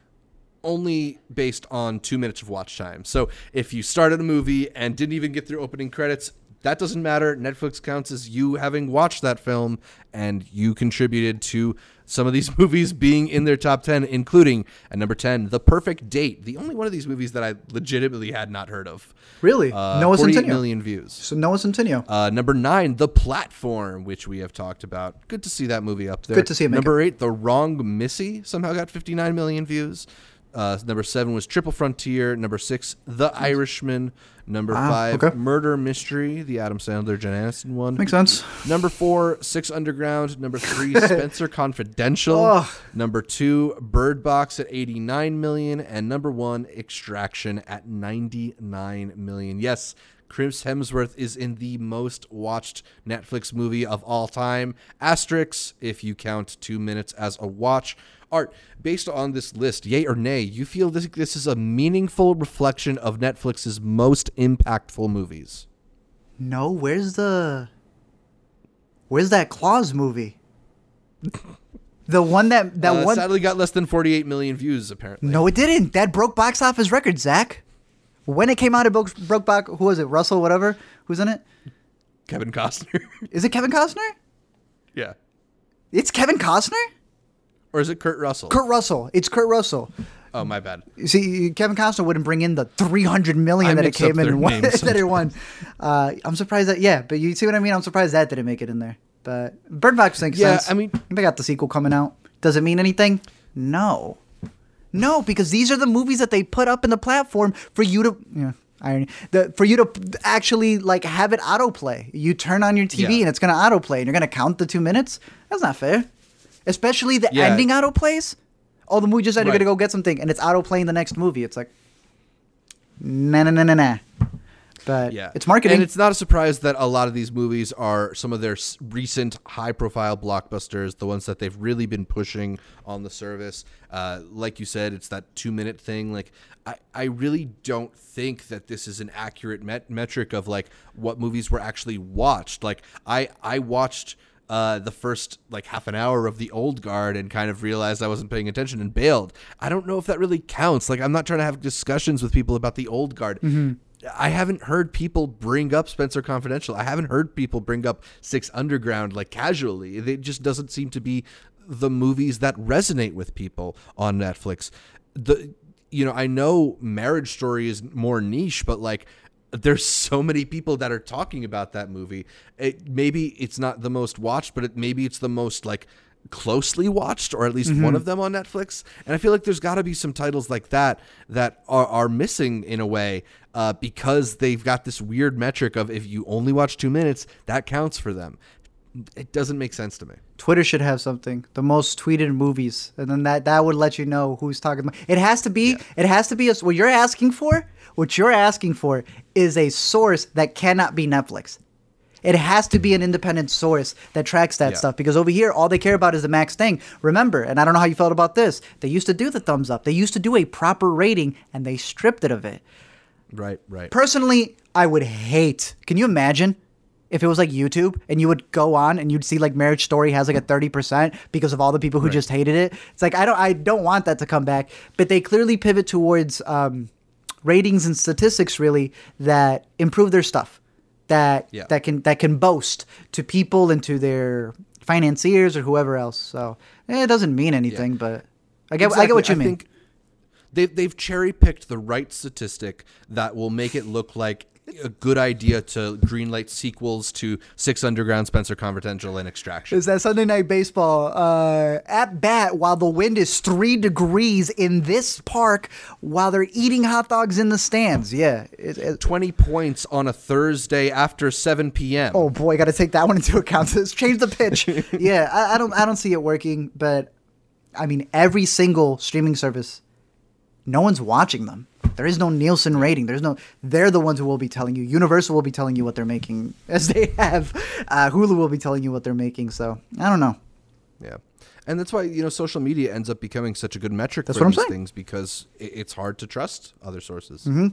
only based on two minutes of watch time. So if you started a movie and didn't even get through opening credits, that doesn't matter. Netflix counts as you having watched that film and you contributed to some of these movies being in their top 10, including at number 10, The Perfect Date, the only one of these movies that I legitimately had not heard of. Really, Uh, Noah 48 Centineo. million views. So Noah Centineo. Uh, number nine, The Platform, which we have talked about. Good to see that movie up there. Good to see it Number eight, The Wrong Missy, somehow got 59 million views. Uh, number seven was Triple Frontier. Number six, The Irishman. Number Ah, five, okay. Murder Mystery, the Adam Sandler Jen Aniston one. Makes sense. Number four, Six Underground. Number three, Spencer Confidential. Number two, Bird Box at 89 million, and number one, Extraction at 99 million. Yes, Chris Hemsworth is in the most watched Netflix movie of all time. Asterix, if you count two minutes as a watch. Art, based on this list, yay or nay, you feel this this is a meaningful reflection of Netflix's most impactful movies? No, where's the Where's that Claus movie? The one that that Uh, one sadly got less than 48 million views apparently. No, it didn't. That broke box office record, Zach. When it came out, it broke, broke back. Who was it? Russell, whatever. Who's in it? Kevin Costner. Is it Kevin Costner? yeah. It's Kevin Costner. Or is it Kurt Russell? Kurt Russell. It's Kurt Russell. oh, my bad. You See, Kevin Costner wouldn't bring in the three hundred million I that it came in and won, that it won. Uh, I'm surprised that yeah, but you see what I mean. I'm surprised that didn't make it in there. But Bird Box makes Yeah, sense. I mean- they got the sequel coming out. Does it mean anything? No, no, because these are the movies that they put up in the platform for you to. Yeah. Irony. The, for you to actually like have it autoplay. You turn on your TV Yeah. and it's gonna autoplay, and you're gonna count the two minutes. That's not fair. Especially the Yeah. ending autoplays. Oh, the movie just said you're gonna go get something, and it's autoplaying the next movie. It's like, nah, nah, nah, nah, nah. But Yeah, it's marketing. and it's not a surprise that a lot of these movies are some of their recent high-profile blockbusters, the ones that they've really been pushing on the service. Uh, like you said, it's that two-minute thing. Like, I, I really don't think that this is an accurate met- metric of like what movies were actually watched. Like, I I watched. Uh, the first like half an hour of the old guard and kind of realized I wasn't paying attention and bailed. I don't know if that really counts. Like I'm not trying to have discussions with people about the old guard. I haven't heard people bring up Spencer Confidential. I haven't heard people bring up Six Underground like casually. It just doesn't seem to be the movies that resonate with people on Netflix. The you know, I know Marriage Story is more niche, but like there's so many people that are talking about that movie. It maybe it's not the most watched, but it maybe it's the most like closely watched or at least one of them on Netflix. And I feel like there's got to be some titles like that that are, are missing in a way uh, because they've got this weird metric of if you only watch two minutes, that counts for them. It doesn't make sense to me. Twitter should have something. The most tweeted movies, and then that that would let you know who's talking about. It has to be. It has to be a, what you're asking for. What you're asking for is a source that cannot be Netflix. It has to be an independent source that tracks that Yeah. stuff because over here, all they care about is the max thing. Remember, and I don't know how you felt about this. They used to do the thumbs up. They used to do a proper rating, and they stripped it of it. Right, right. Personally, I would hate. Can you imagine if it was like YouTube and you would go on and you'd see like Marriage Story has like a 30% because of all the people who just hated it? It's like I don't I don't want that to come back, but they clearly pivot towards um, ratings and statistics really that improve their stuff. That Yeah. that can that can boast to people and to their financiers or whoever else. So, eh, it doesn't mean anything, but I get I get what you Exactly. mean. think they, they've cherry picked the right statistic that will make it look like a good idea to greenlight sequels to Six Underground, Spencer Confidential, and Extraction. is that Sunday night baseball uh, at bat while the wind is three degrees in this park while they're eating hot dogs in the stands. Yeah. It, it- 20 points on a Thursday after 7 p.m. oh boy, got to take that one into account. Let's change the pitch. yeah, I, I don't, I don't see it working, but I mean, every single streaming service, no one's watching them. There is no Nielsen rating. There's no. They're the ones who will be telling you. Universal will be telling you what they're making, as they have. Uh, Hulu will be telling you what they're making. So I don't know. Yeah. And that's why, you know, social media ends up becoming such a good metric That's for these saying. things because it's hard to trust other sources. Mm-hmm.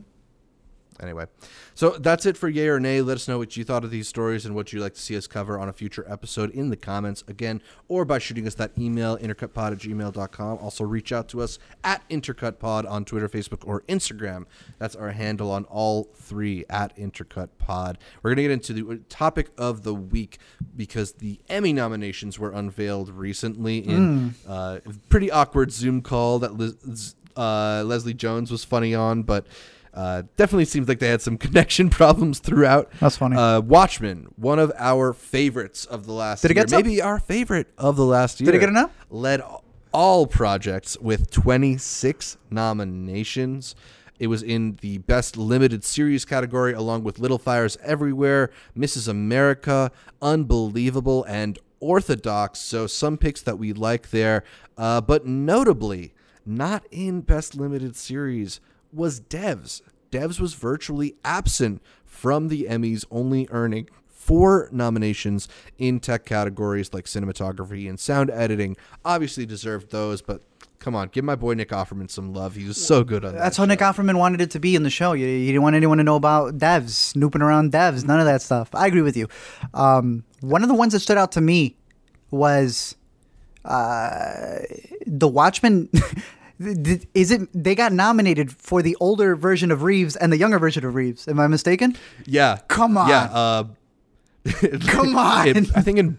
Anyway, so that's it for Yay or Nay. Let us know what you thought of these stories and what you'd like to see us cover on a future episode in the comments again, or by shooting us that email, intercutpod at gmail.com. Also, reach out to us at intercutpod on Twitter, Facebook, or Instagram. That's our handle on all three at intercutpod. We're going to get into the topic of the week because the Emmy nominations were unveiled recently in uh, a pretty awkward Zoom call that Liz, uh, Leslie Jones was funny on, but uh, definitely seems like they had some connection problems throughout. That's funny. Uh, Watchmen, one of our favorites of the last Did it year, get some? maybe our favorite of the last year. Did it get enough? Led. all projects with 26 nominations. It was in the Best Limited Series category, along with Little Fires Everywhere, Mrs. America, Unbelievable, and Orthodox. So, some picks that we like there. Uh, but notably, not in Best Limited Series was Devs. Devs was virtually absent from the Emmys, only earning four nominations in tech categories like cinematography and sound editing. Obviously deserved those, but come on, give my boy Nick Offerman some love. He was so good on that. That's how Nick Offerman wanted it to be in the show. You, you didn't want anyone to know about devs, snooping around devs, none of that stuff. I agree with you. Um, one of the ones that stood out to me was uh, the Watchmen. Is it they got nominated for the older version of Reeves and the younger version of Reeves? Am I mistaken? Yeah. Come on. Yeah. Uh, Come on. It- I think in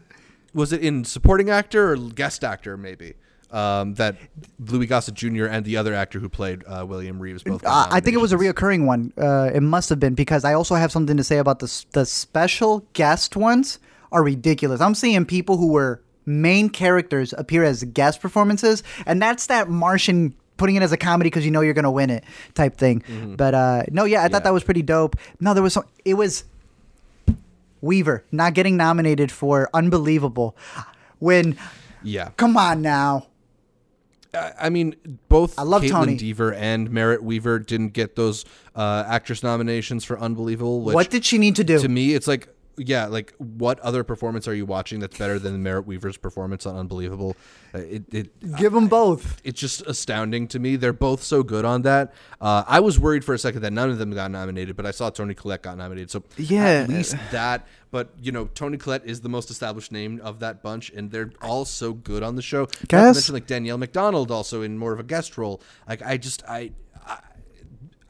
was it in supporting actor or guest actor maybe. Um, that Louis Gossett Jr. and the other actor who played uh, William Reeves both. got Uh, I think it was a reoccurring one. Uh, it must have been because I also have something to say about the the special guest ones are ridiculous. I'm seeing people who were main characters appear as guest performances, and that's that Martian putting it as a comedy because you know you're gonna win it type thing. But uh, no, yeah, I thought that was pretty dope. No, there was some. It was Wever not getting nominated for Unbelievable when. Yeah. Come on now. I I mean, both I love Kaitlyn Tony. Dever and Merritt Wever didn't get those uh, actress nominations for Unbelievable. Which, what did she need to do? to me, it's like, yeah, like what other performance are you watching that's better than Merritt Wever's performance on Unbelievable? Uh, It, it, Give them both. it's just astounding to me. They're both so good on that. Uh, I was worried for a second that none of them got nominated, but I saw Toni Collette got nominated. So Yeah. at least that. But you know, Toni Collette is the most established name of that bunch, and they're all so good on the show. Guess. mention like Danielle Macdonald also in more of a guest role. Like I just I. I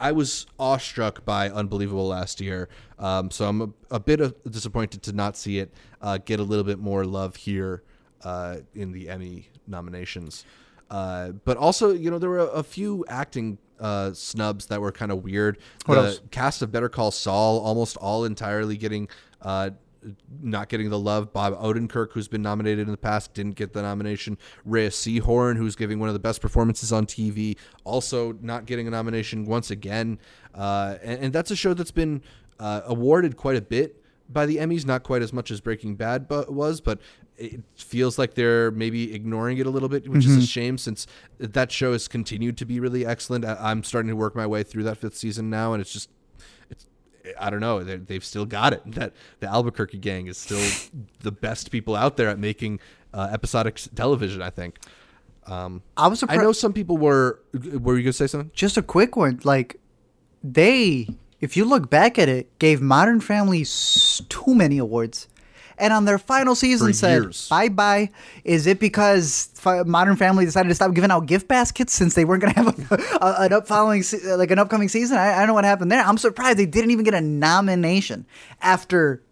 I was awestruck by Unbelievable last year, um, so I'm a, a bit of disappointed to not see it uh, get a little bit more love here uh, in the Emmy nominations. Uh, but also, you know, there were a, a few acting uh, snubs that were kind of weird. What the else? cast of Better Call Saul almost all entirely getting uh, not getting the love. Bob Odenkirk, who's been nominated in the past, didn't get the nomination. Rhea Seehorn, who's giving one of the best performances on TV, also not getting a nomination once again. Uh, and, and that's a show that's been uh, awarded quite a bit by the Emmys, not quite as much as Breaking Bad but was, but it feels like they're maybe ignoring it a little bit, which is a shame since that show has continued to be really excellent. I, I'm starting to work my way through that fifth season now, and it's just it's I don't know they they've still got it. That the Albuquerque gang is still the best people out there at making uh, episodic television. I think. Um, I was I know some people were. Were you gonna say something? just a quick one. Like they, if you look back at it, gave Modern Family s- too many awards, and on their final season For said years. bye bye. Is it because Modern Family decided to stop giving out gift baskets since they weren't going to have a, a, an up following se- like an upcoming season? I, I don't know what happened there. I'm surprised they didn't even get a nomination after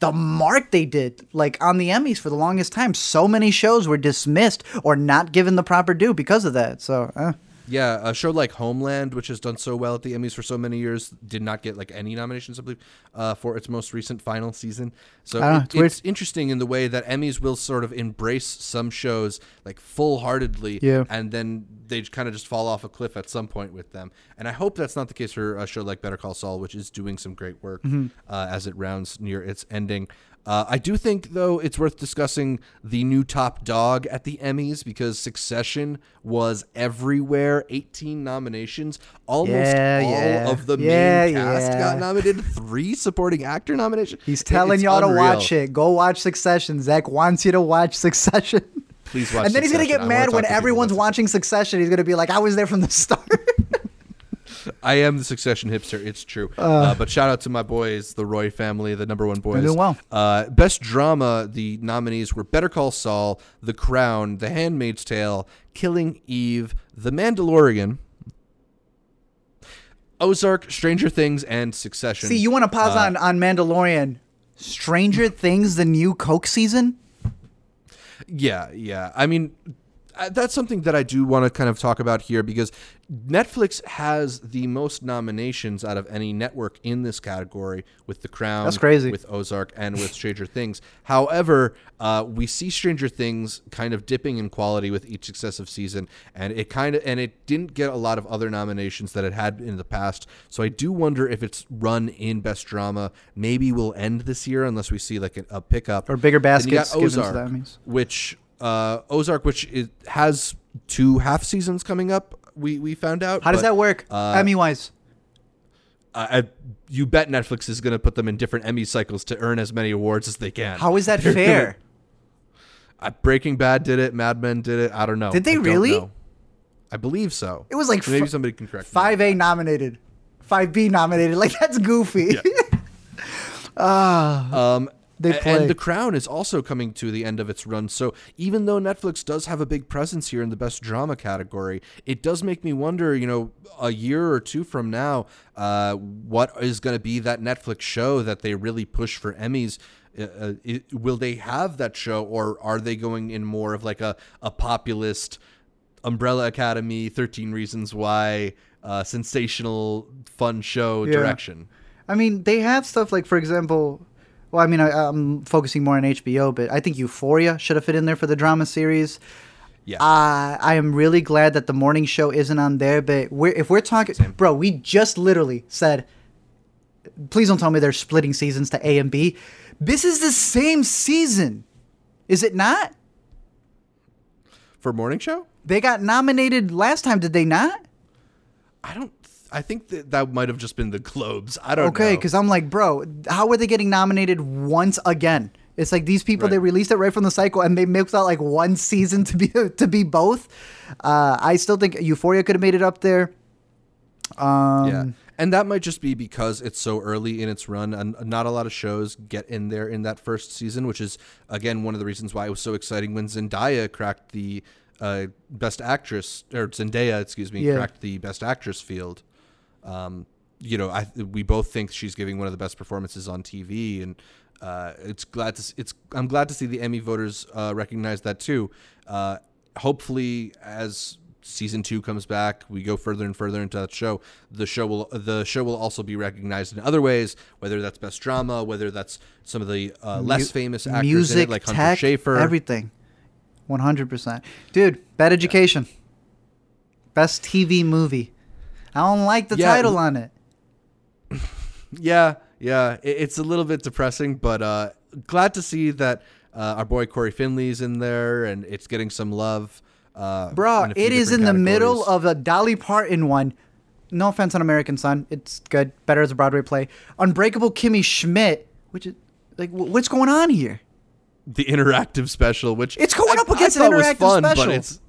the mark they did like on the Emmys for the longest time. So many shows were dismissed or not given the proper due because of that. So. Uh. Yeah, a show like Homeland, which has done so well at the Emmys for so many years, did not get like any nominations, I believe, uh, for its most recent final season. So Ah, it- it's interesting in the way that Emmys will sort of embrace some shows like full heartedly, Yeah. and then they kind of just fall off a cliff at some point with them. And I hope that's not the case for a show like Better Call Saul, which is doing some great work Mm-hmm. uh, as it rounds near its ending. Uh, I do think, though, it's worth discussing the new top dog at the Emmys because Succession was everywhere. 18 nominations. Almost Yeah, all yeah. of the Yeah, main cast got nominated. Three supporting actor nominations. He's telling it's y'all to watch it. Go watch Succession. Zach wants you to watch Succession. Please watch and then he's gonna get mad when everyone's watching Succession. He's gonna be like, "I was there from the start." I am the Succession hipster. It's true. Uh, but shout out to my boys, the Roy family, the number one boys. doing well. Uh, best drama. The nominees were Better Call Saul, The Crown, The Handmaid's Tale, Killing Eve, The Mandalorian, Ozark, Stranger Things, and Succession. See, you want to pause Uh, on on Mandalorian. Stranger Things, the new Coke season. Yeah, yeah. I mean, uh, that's something that I do want to kind of talk about here because Netflix has the most nominations out of any network in this category with The Crown, That's crazy. with Ozark, and with Stranger Things. However, uh, we see Stranger Things kind of dipping in quality with each successive season, and it kind of and it didn't get a lot of other nominations that it had in the past. So I do wonder if its run in Best Drama maybe will end this year unless we see like a, a pickup Or bigger Then you got baskets given to Ozark, Emmys. which uh, Ozark, which is, has two half seasons coming up. We we found out. How does but, that work? uh, Emmy wise. Uh, I, you bet Netflix is going to put them in different Emmy cycles to earn as many awards as they can. How is that They're fair? gonna- uh, Breaking Bad did it. Mad Men did it. I don't know. Did they I really? I believe so. It was like maybe f- somebody can correct. Five A nominated, five B nominated. Like that's goofy. Ah, Um, They play. And The Crown is also coming to the end of its run. So even though Netflix does have a big presence here in the best drama category, it does make me wonder, you know, a year or two from now, uh, what is going to be that Netflix show that they really push for Emmys? Uh, uh, it, will they have that show, or are they going in more of like a, a populist Umbrella Academy, 13 Reasons Why, uh, sensational, fun show Yeah. direction? I mean, they have stuff like, for example, well, I mean, I, I'm focusing more on HBO, but I think Euphoria should have fit in there for the drama series. Yeah. Uh, I am really glad that the morning show isn't on there, but we're, if we're talking, bro, we just literally said, please don't tell me they're splitting seasons to A and B. This is the same season, is it not? For morning show? They got nominated last time, did they not? I don't. I think that that might have just been the Globes. I don't Okay, know. because I'm like, bro, how are they getting nominated once again? It's like these people they released it right from the cycle and they milked out like one season to be to be both. Uh, I still think Euphoria could have made it up there. Um, yeah, and that might just be because it's so early in its run, and not a lot of shows get in there in that first season, which is again one of the reasons why it was so exciting when Zendaya cracked the uh, best actress or Zendaya, excuse me, Yeah. cracked the best actress field. Um, you know, I we both think she's giving one of the best performances on TV, and uh, it's glad to it's I'm glad to see the Emmy voters uh, recognize that too. Uh, hopefully, as season two comes back, we go further and further into that show. The show will the show will also be recognized in other ways, whether that's best drama, whether that's some of the uh, less mu- famous actors music, in it, like Hunter tech, Schafer. everything, one hundred percent, dude. Bad Education, best TV movie. I don't like the Yeah, title on it. Yeah, yeah, it, it's a little bit depressing, but uh, glad to see that uh, our boy Cory Finley's in there and it's getting some love. Uh, Bro, in a few it is in different the middle of a Dolly Parton one. No offense on American Son, it's good, better as a Broadway play. Unbreakable Kimmy Schmidt, which is like, wh- what's going on here? the interactive special, which It's going I- up against I an thought was interactive fun, special. But it's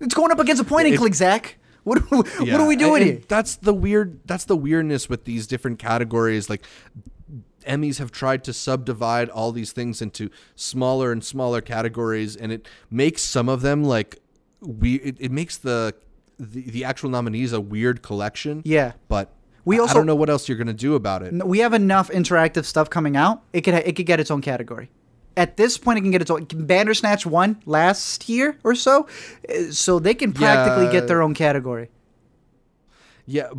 It's going up against a point and click, Zach. What, what yeah, are we doing and here? That's the weird. That's the weirdness with these different categories. Like Emmys have tried to subdivide all these things into smaller and smaller categories, and it makes some of them like we. It, it makes the, the the actual nominees a weird collection. Yeah. but We also- I don't know what else you're gonna do about it. We have enough interactive stuff coming out. It could it could get its own category. At this point, it can get its own. Bandersnatch won last year or so, so they can practically Yeah. get their own category. Yeah,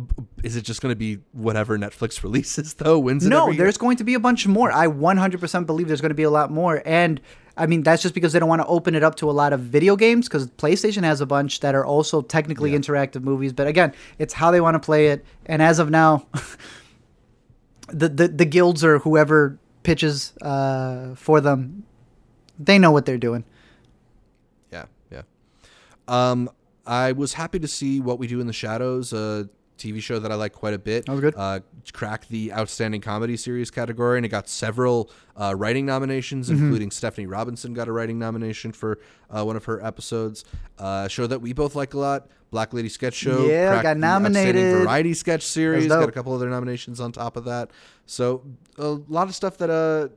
is it just gonna be whatever Netflix releases though? Wins No, there's going to be a bunch more. I 100% believe there's going to be a lot more. And I mean, that's just because they don't want to open it up to a lot of video games because PlayStation has a bunch that are also technically Yeah. interactive movies. But again, it's how they want to play it. And as of now, the, the, the guilds or whoever pitches uh, for them, they know what they're doing. Yeah, yeah. Um, I was happy to see what we do in the shadows, a TV show that I like quite a bit. That was good. Uh, crack the outstanding comedy series category, and it got several uh, writing nominations, Mm-hmm. including Stefani Robinson got a writing nomination for uh, one of her episodes. Uh, show that we both like a lot, Black Lady Sketch Show. Yeah, cracked got nominated. variety sketch series. Got a couple other nominations on top of that. So a lot of stuff that uh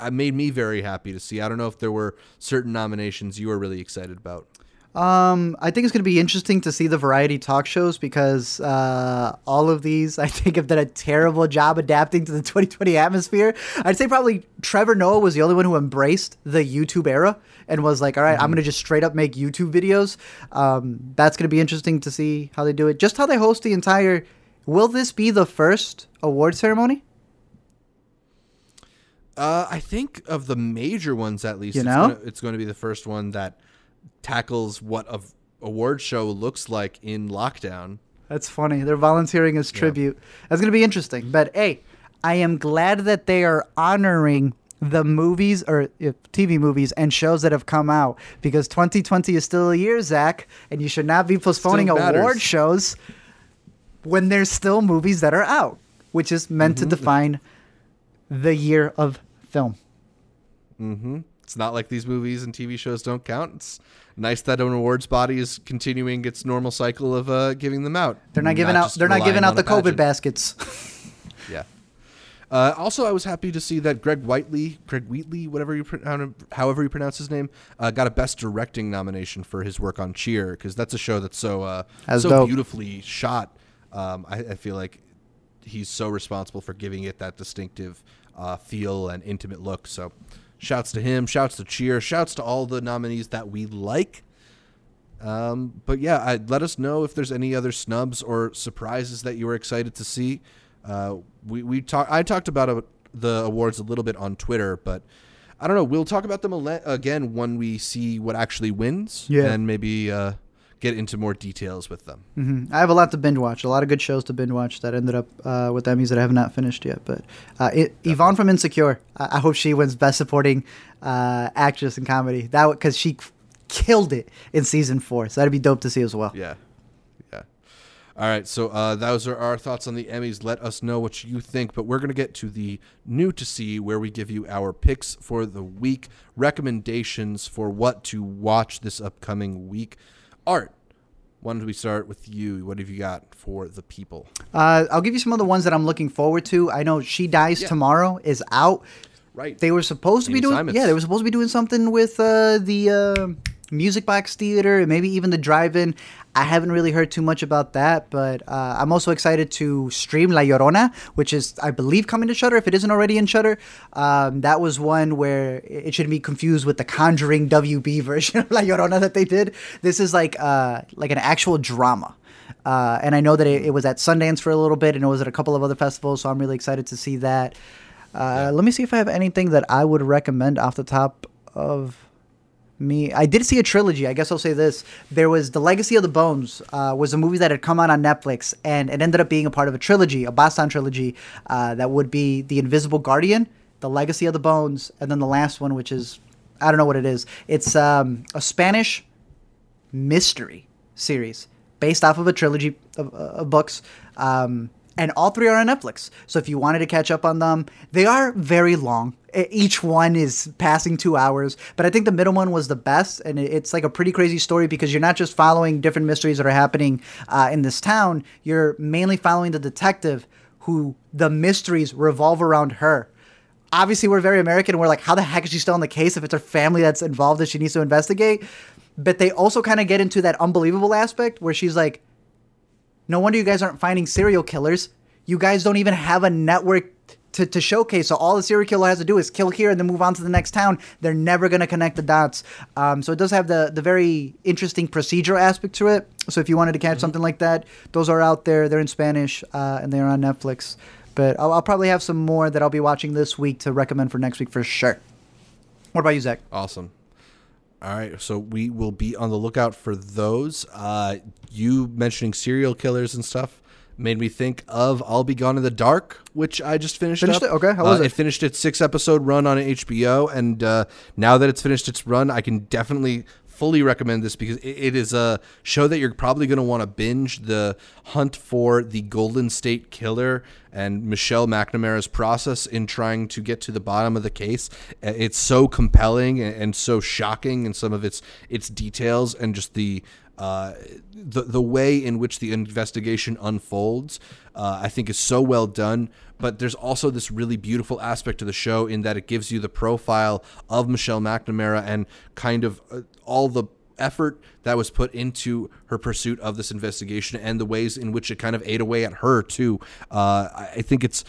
uh, made me very happy to see. I don't know if there were certain nominations you were really excited about. Um, I think it's going to be interesting to see the variety talk shows because uh, all of these, I think, have done a terrible job adapting to the 2020 atmosphere. I'd say probably Trevor Noah was the only one who embraced the YouTube era and was like, all right, I'm going to just straight up make YouTube videos. Um, that's going to be interesting to see how they do it. Just how they host the entire. Will this be the first award ceremony? Uh, I think of the major ones at least. You know? it's going to be the first one that tackles what a award show looks like in lockdown. That's funny. They're volunteering as tribute. That's going to be interesting. But hey, I am glad that they are honoring the movies or TV movies and shows that have come out because 2020 is still a year, Zach, and you should not be postponing award shows when there's still movies that are out, which is meant Mm-hmm. to define the year of film. hmm It's not like these movies and TV shows don't count. It's nice that an awards body is continuing its normal cycle of uh, giving them out. They're not giving out. They're not giving out the COVID baskets. Yeah. Uh, also, I was happy to see that Greg Whiteley, Greg Wheatley, whatever you pro- however you pronounce his name, uh, got a Best Directing nomination for his work on Cheer because that's a show that's so uh, That's so dope. beautifully shot. Um, I, I feel like he's so responsible for giving it that distinctive uh, feel and intimate look. So, shouts to him, shouts to Cheer, shouts to all the nominees that we like. Um, but yeah, I, let us know if there's any other snubs or surprises that you were excited to see. Uh, we we talk. I talked about uh the awards a little bit on Twitter, but I don't know. We'll talk about them again when we see what actually wins, Yeah. and maybe uh, get into more details with them. hmm I have a lot to binge watch. A lot of good shows to binge watch that ended up uh, with Emmys that I have not finished yet. But uh, it, Yvonne from Insecure, I, I hope she wins Best Supporting uh, Actress in Comedy. That because she killed it in season four. So that'd be dope to see as well. Yeah. Yeah. All right. So uh, those are our thoughts on the Emmys. Let us know what you think. But we're going to get to the new to see where we give you our picks for the week, recommendations for what to watch this upcoming week. Art, why don't we start with you? What have you got for the people? Uh, I'll give you some of the ones that I'm looking forward to. I know She Dies Yeah. Tomorrow is out. Right. They were supposed to be doing Simons. yeah, they were supposed to be doing something with uh, the uh, Music Box Theater maybe even the Drive-In. I haven't really heard too much about that, but uh, I'm also excited to stream La Llorona, which is I believe coming to Shudder if it isn't already in Shudder. Um, that was one where it shouldn't be confused with the Conjuring WB version of La Llorona that they did. This is like uh, like an actual drama. Uh, and I know that it, it was at Sundance for a little bit, and it was at a couple of other festivals, so I'm really excited to see that. Uh, Let me see if I have anything that I would recommend off the top of me. I did see a trilogy. I guess I'll say this: there was the Legacy of the Bones, uh, was a movie that had come out on Netflix, and it ended up being a part of a trilogy, a Baztan trilogy, uh, that would be The Invisible Guardian, The Legacy of the Bones, and then the last one, which is I don't know what it is. It's um, a Spanish mystery series based off of a trilogy of, uh, of books. Um, and all three are on Netflix. So if you wanted to catch up on them, they are very long. Each one is passing two hours, but I think the middle one was the best. And it's like a pretty crazy story because you're not just following different mysteries that are happening uh, in this town, you're mainly following the detective who the mysteries revolve around her obviously we're very American. We're like, how the heck is she still in the case if it's her family that's involved that she needs to investigate? But they also kind of get into that unbelievable aspect where she's like, no wonder you guys aren't finding serial killers. You guys don't even have a network to, to showcase. So all the serial killer has to do is kill here and then move on to the next town. They're never going to connect the dots. Um, so it does have the, the very interesting procedural aspect to it. So if you wanted to catch something like that, those are out there. They're in Spanish uh, and they're on Netflix. But I'll, I'll probably have some more that I'll be watching this week to recommend for next week for sure. What about you, Zach? Awesome. All right, so we will be on the lookout for those. Uh, you mentioning serial killers and stuff made me think of I'll Be Gone in the Dark, which I just finished. Finished up. it? Okay, how was Uh, it? It finished its six episode run on HBO, and uh, now that it's finished its run, I can definitely fully recommend this because it, is a show that you're probably going to want to binge. The hunt for the Golden State Killer and Michelle McNamara's process in trying to get to the bottom of the case. It's so compelling and, and so shocking in some of its its details and just the uh, the the way in which the investigation unfolds, uh, I think is so well done. But there's also this really beautiful aspect to the show in that it gives you the profile of Michelle McNamara and kind of uh, all the effort that was put into her pursuit of this investigation and the ways in which it kind of ate away at her too. Uh, I I think it's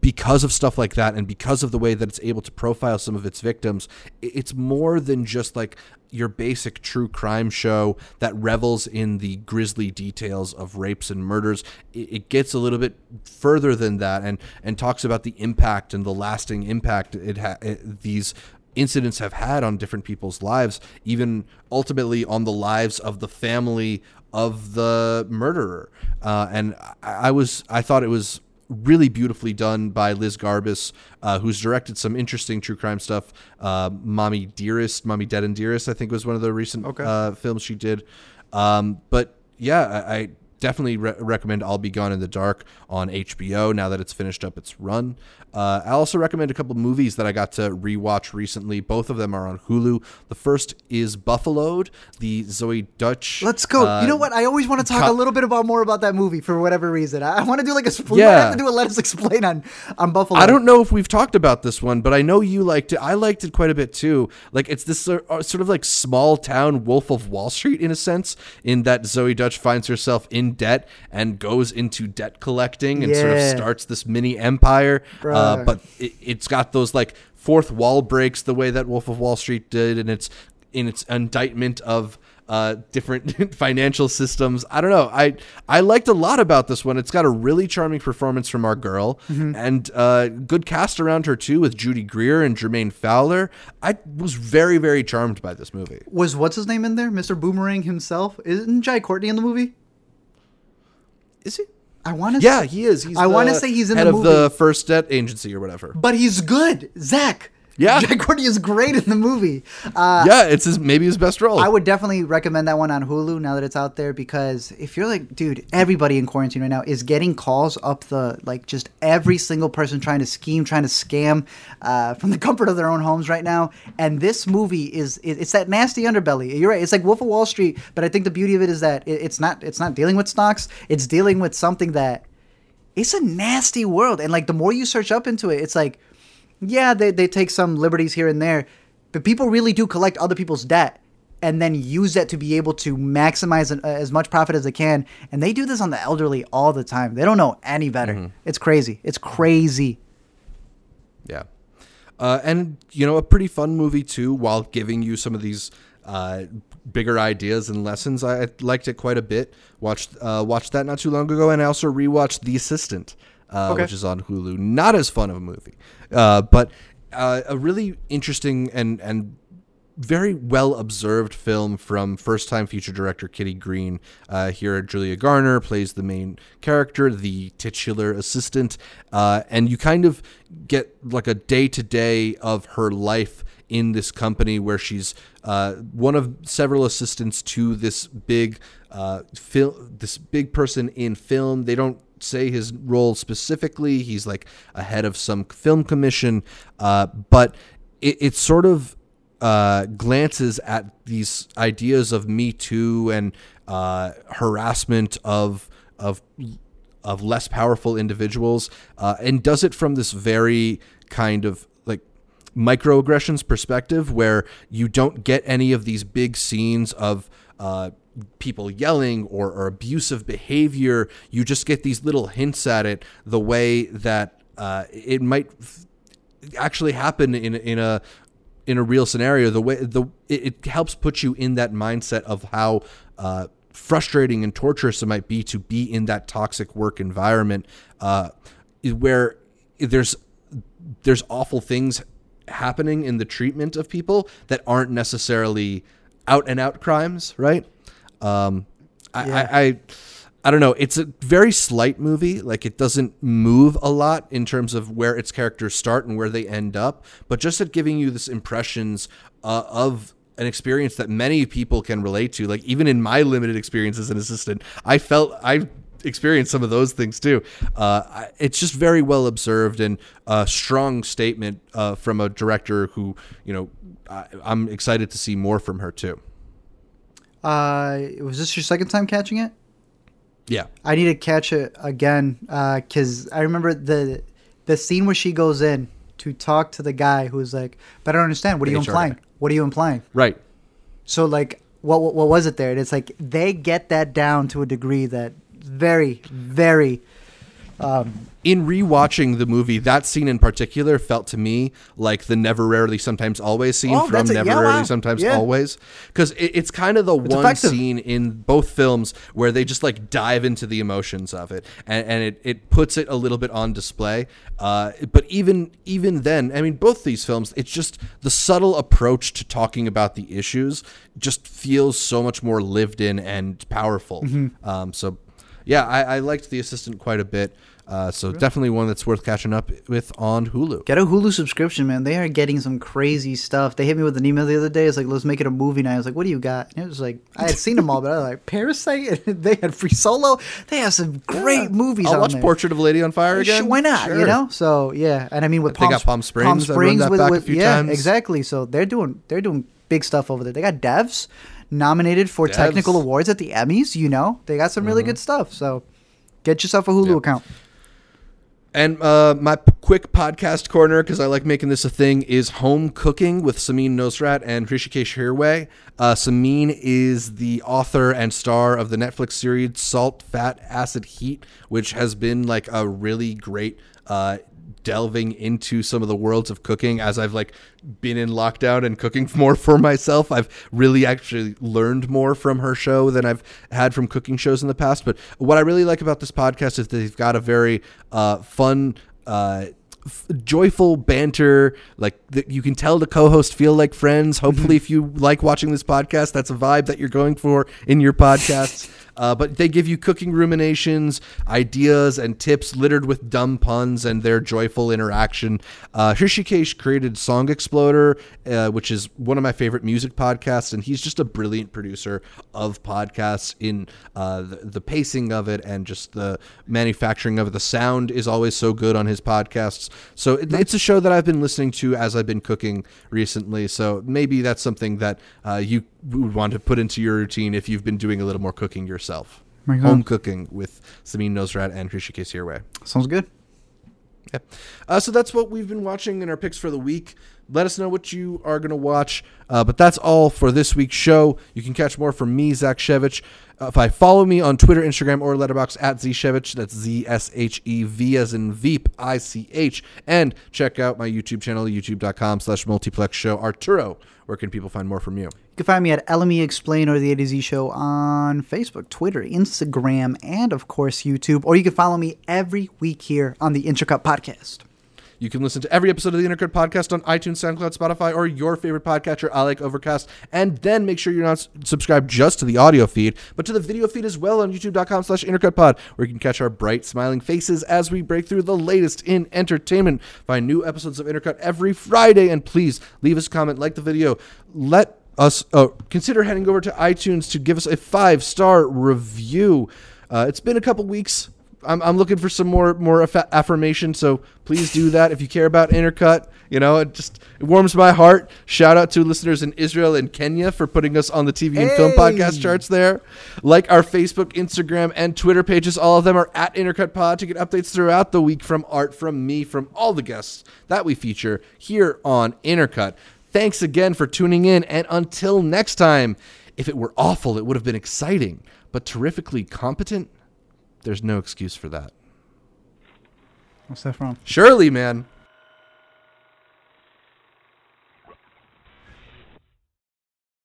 because of stuff like that and because of the way that it's able to profile some of its victims it's more than just like your basic true crime show that revels in the grisly details of rapes and murders. It, gets a little bit further than that and and talks about the impact and the lasting impact it, ha- it these incidents have had on different people's lives even ultimately on the lives of the family of the murderer. Uh, and I, I was i thought it was really beautifully done by Liz Garbus, uh, who's directed some interesting true crime stuff. Uh, Mommy Dearest, Mommy Dead and Dearest, I think was one of the recent Okay. uh, films she did. Um, but yeah, I, I definitely re- recommend I'll Be Gone in the Dark on HBO now that it's finished up its run. Uh, I also recommend a couple movies that I got to rewatch recently. Both of them are on Hulu. The first is Buffaloed, the Zoey Deutch. Let's go. uh, you know what? I always want to talk co- a little bit about more about that movie for whatever reason. I, I want to do like a. Might Yeah. have to do a let us explain on on Buffalo. I don't know if we've talked about this one, but I know you liked it. I liked it quite a bit too. Like it's this uh, sort of like small town Wolf of Wall Street in a sense, in that Zoey Deutch finds herself in debt and goes into debt collecting and sort of starts this mini empire. Uh, but it, it's got those like fourth wall breaks the way that Wolf of Wall Street did, and it's in its indictment of uh, different financial systems. I don't know. I I liked a lot about this one. It's got a really charming performance from our girl, and uh, good cast around her too, with Judy Greer and Jermaine Fowler. I was very very charmed by this movie. Was what's his name in there? Mr. Boomerang himself? Isn't Jai Courtney in the movie? Is he? I want to. Yeah, he is. He's I wanna say he's in head the of the first debt agency or whatever. but he's good, Zach. Yeah. Jai Courtney is great in the movie. Uh, yeah, it's his maybe his best role. I would definitely recommend that one on Hulu now that it's out there because if you're like, dude, everybody in quarantine right now is getting calls up the like just every single person trying to scheme, trying to scam uh, from the comfort of their own homes right now. And this movie is it, it's that nasty underbelly. You're right. It's like Wolf of Wall Street, but I think the beauty of it is that it, it's not it's not dealing with stocks. It's dealing with something that it's a nasty world. And like the more you search up into it, it's like, yeah, they, they take some liberties here and there, but people really do collect other people's debt and then use that to be able to maximize an, uh, as much profit as they can. And they do this on the elderly all the time. They don't know any better. It's crazy. It's crazy. Yeah. Uh, and, you know, a pretty fun movie, too, while giving you some of these uh, bigger ideas and lessons. I, I liked it quite a bit. Watched uh, watched that not too long ago. And I also rewatched The Assistant, uh, Okay. which is on Hulu. Not as fun of a movie, uh, but uh, a really interesting and, and very well observed film from first time feature director Kitty Green. Uh, here, Julia Garner plays the main character, the titular assistant, uh, and you kind of get like a day to day of her life in this company where she's uh, one of several assistants to this big uh, fil- this big person in film. They don't say his role specifically. He's like a head of some film commission, uh, but it, it's sort of uh, glances at these ideas of Me Too and uh, harassment of of of less powerful individuals, uh, and does it from this very kind of like microaggressions perspective, where you don't get any of these big scenes of uh, people yelling or, or abusive behavior. You just get these little hints at it, the way that uh, it might actually happen in in a in a real scenario the way the it, it helps put you in that mindset of how uh, frustrating and torturous it might be to be in that toxic work environment uh, where there's there's awful things happening in the treatment of people that aren't necessarily out and out crimes right um, I, Yeah. I, I I don't know. It's a very slight movie. Like it doesn't move a lot in terms of where its characters start and where they end up, but just at giving you this impressions uh, of an experience that many people can relate to. Like even in my limited experience as an assistant, I felt I experienced some of those things too. Uh, it's just very well observed and a strong statement uh, from a director who you know I, I'm excited to see more from her too. Uh, was this your second time catching it? Yeah. I need to catch it again Uh, because I remember the the scene where she goes in to talk to the guy who's like, "But I don't understand. What are you HR implying? guy. What are you implying?" Right. So like, what, what what was it there? And it's like they get that down to a degree that very very um, in rewatching the movie, that scene in particular felt to me like the never rarely sometimes always scene Oh, from a- Never yeah, Rarely wow. Sometimes Yeah. Always, because it, it's kind of the one effective. scene in both films where they just like dive into the emotions of it, and, and it, it puts it a little bit on display. Uh, but even even then, I mean, both these films, it's just the subtle approach to talking about the issues just feels so much more lived in and powerful. Mm-hmm. Um, so yeah, I, I liked the assistant quite a bit. Uh, so definitely one that's worth catching up with on Hulu. Get a Hulu subscription, man. They are getting some crazy stuff. They hit me with an email the other day. It's like, let's make it a movie night. I was like, what do you got? And it was like, I had seen them all, but I was like, Parasite. They had Free Solo. They have some great movies. I'll on watch there. Portrait of a Lady on Fire Sure, again. why not? Sure. You know. So yeah, and I mean with They Palm, got Palm Springs. Palm Springs that with, back a with few yeah, times. exactly. So they're doing they're doing big stuff over there. They got devs nominated for Devs. technical awards at the Emmys. You know, they got some really good stuff. So get yourself a Hulu Yeah. account. And uh, my p- quick podcast corner, because I like making this a thing, is home cooking with Samin Nosrat and Hrishikesh Hirway. Uh, Samin is the author and star of the Netflix series Salt, Fat, Acid, Heat, which has been like a really great uh, delving into some of the worlds of cooking as I've like been in lockdown and cooking more for myself. I've really actually learned more from her show than I've had from cooking shows in the past. But what I really like about this podcast is they've got a very uh, fun. Uh, f- joyful banter like that you can tell the co-host feel like friends hopefully if you like watching this podcast that's a vibe that you're going for in your podcasts uh, but they give you cooking ruminations, ideas, and tips littered with dumb puns and their joyful interaction. Uh, created Song Exploder, uh, which is one of my favorite music podcasts, and he's just a brilliant producer of podcasts in uh, the, the pacing of it and just the manufacturing of it. The sound is always so good on his podcasts. So it, it's a show that I've been listening to as I've been cooking recently. So maybe that's something that uh, you would want to put into your routine if you've been doing a little more cooking yourself. Home cooking with Samin Nosrat and Hrishikesh Hirway. Sounds good. Yeah. Uh, so that's what we've been watching in our picks for the week. Let us know what you are going to watch. Uh, but that's all for this week's show. You can catch more from me, Zach Shevich. Uh, if I follow me on Twitter, Instagram, or Letterboxd at Zshevich, that's Z S H E V as in Veep, I C H. And check out my YouTube channel, youtube.com slash multiplex show. Arturo, where can people find more from you? You can find me at LME Explain or the A to Z Show on Facebook, Twitter, Instagram, and of course YouTube. Or you can follow me every week here on the Intercut Podcast. You can listen to every episode of the Intercut Podcast on iTunes, SoundCloud, Spotify, or your favorite podcatcher. I like Overcast. And then make sure you're not subscribed just to the audio feed, but to the video feed as well on youtube.com slash intercutpod, where you can catch our bright, smiling faces as we break through the latest in entertainment. Find new episodes of Intercut every Friday, and please leave us a comment, like the video, let us uh, consider heading over to iTunes to give us a five star review. Uh, it's been a couple weeks. I'm, I'm looking for some more more aff- affirmation, so please do that if you care about Intercut. You know, it just it warms my heart. Shout out to listeners in Israel and Kenya for putting us on the TV and film podcast charts there. Like our Facebook, Instagram, and Twitter pages, all of them are at Intercut Pod to get updates throughout the week from art, from me, from all the guests that we feature here on Intercut. Thanks again for tuning in, and until next time, if it were awful, it would have been exciting, but terrifically competent. There's no excuse for that. What's that from? Surely, man.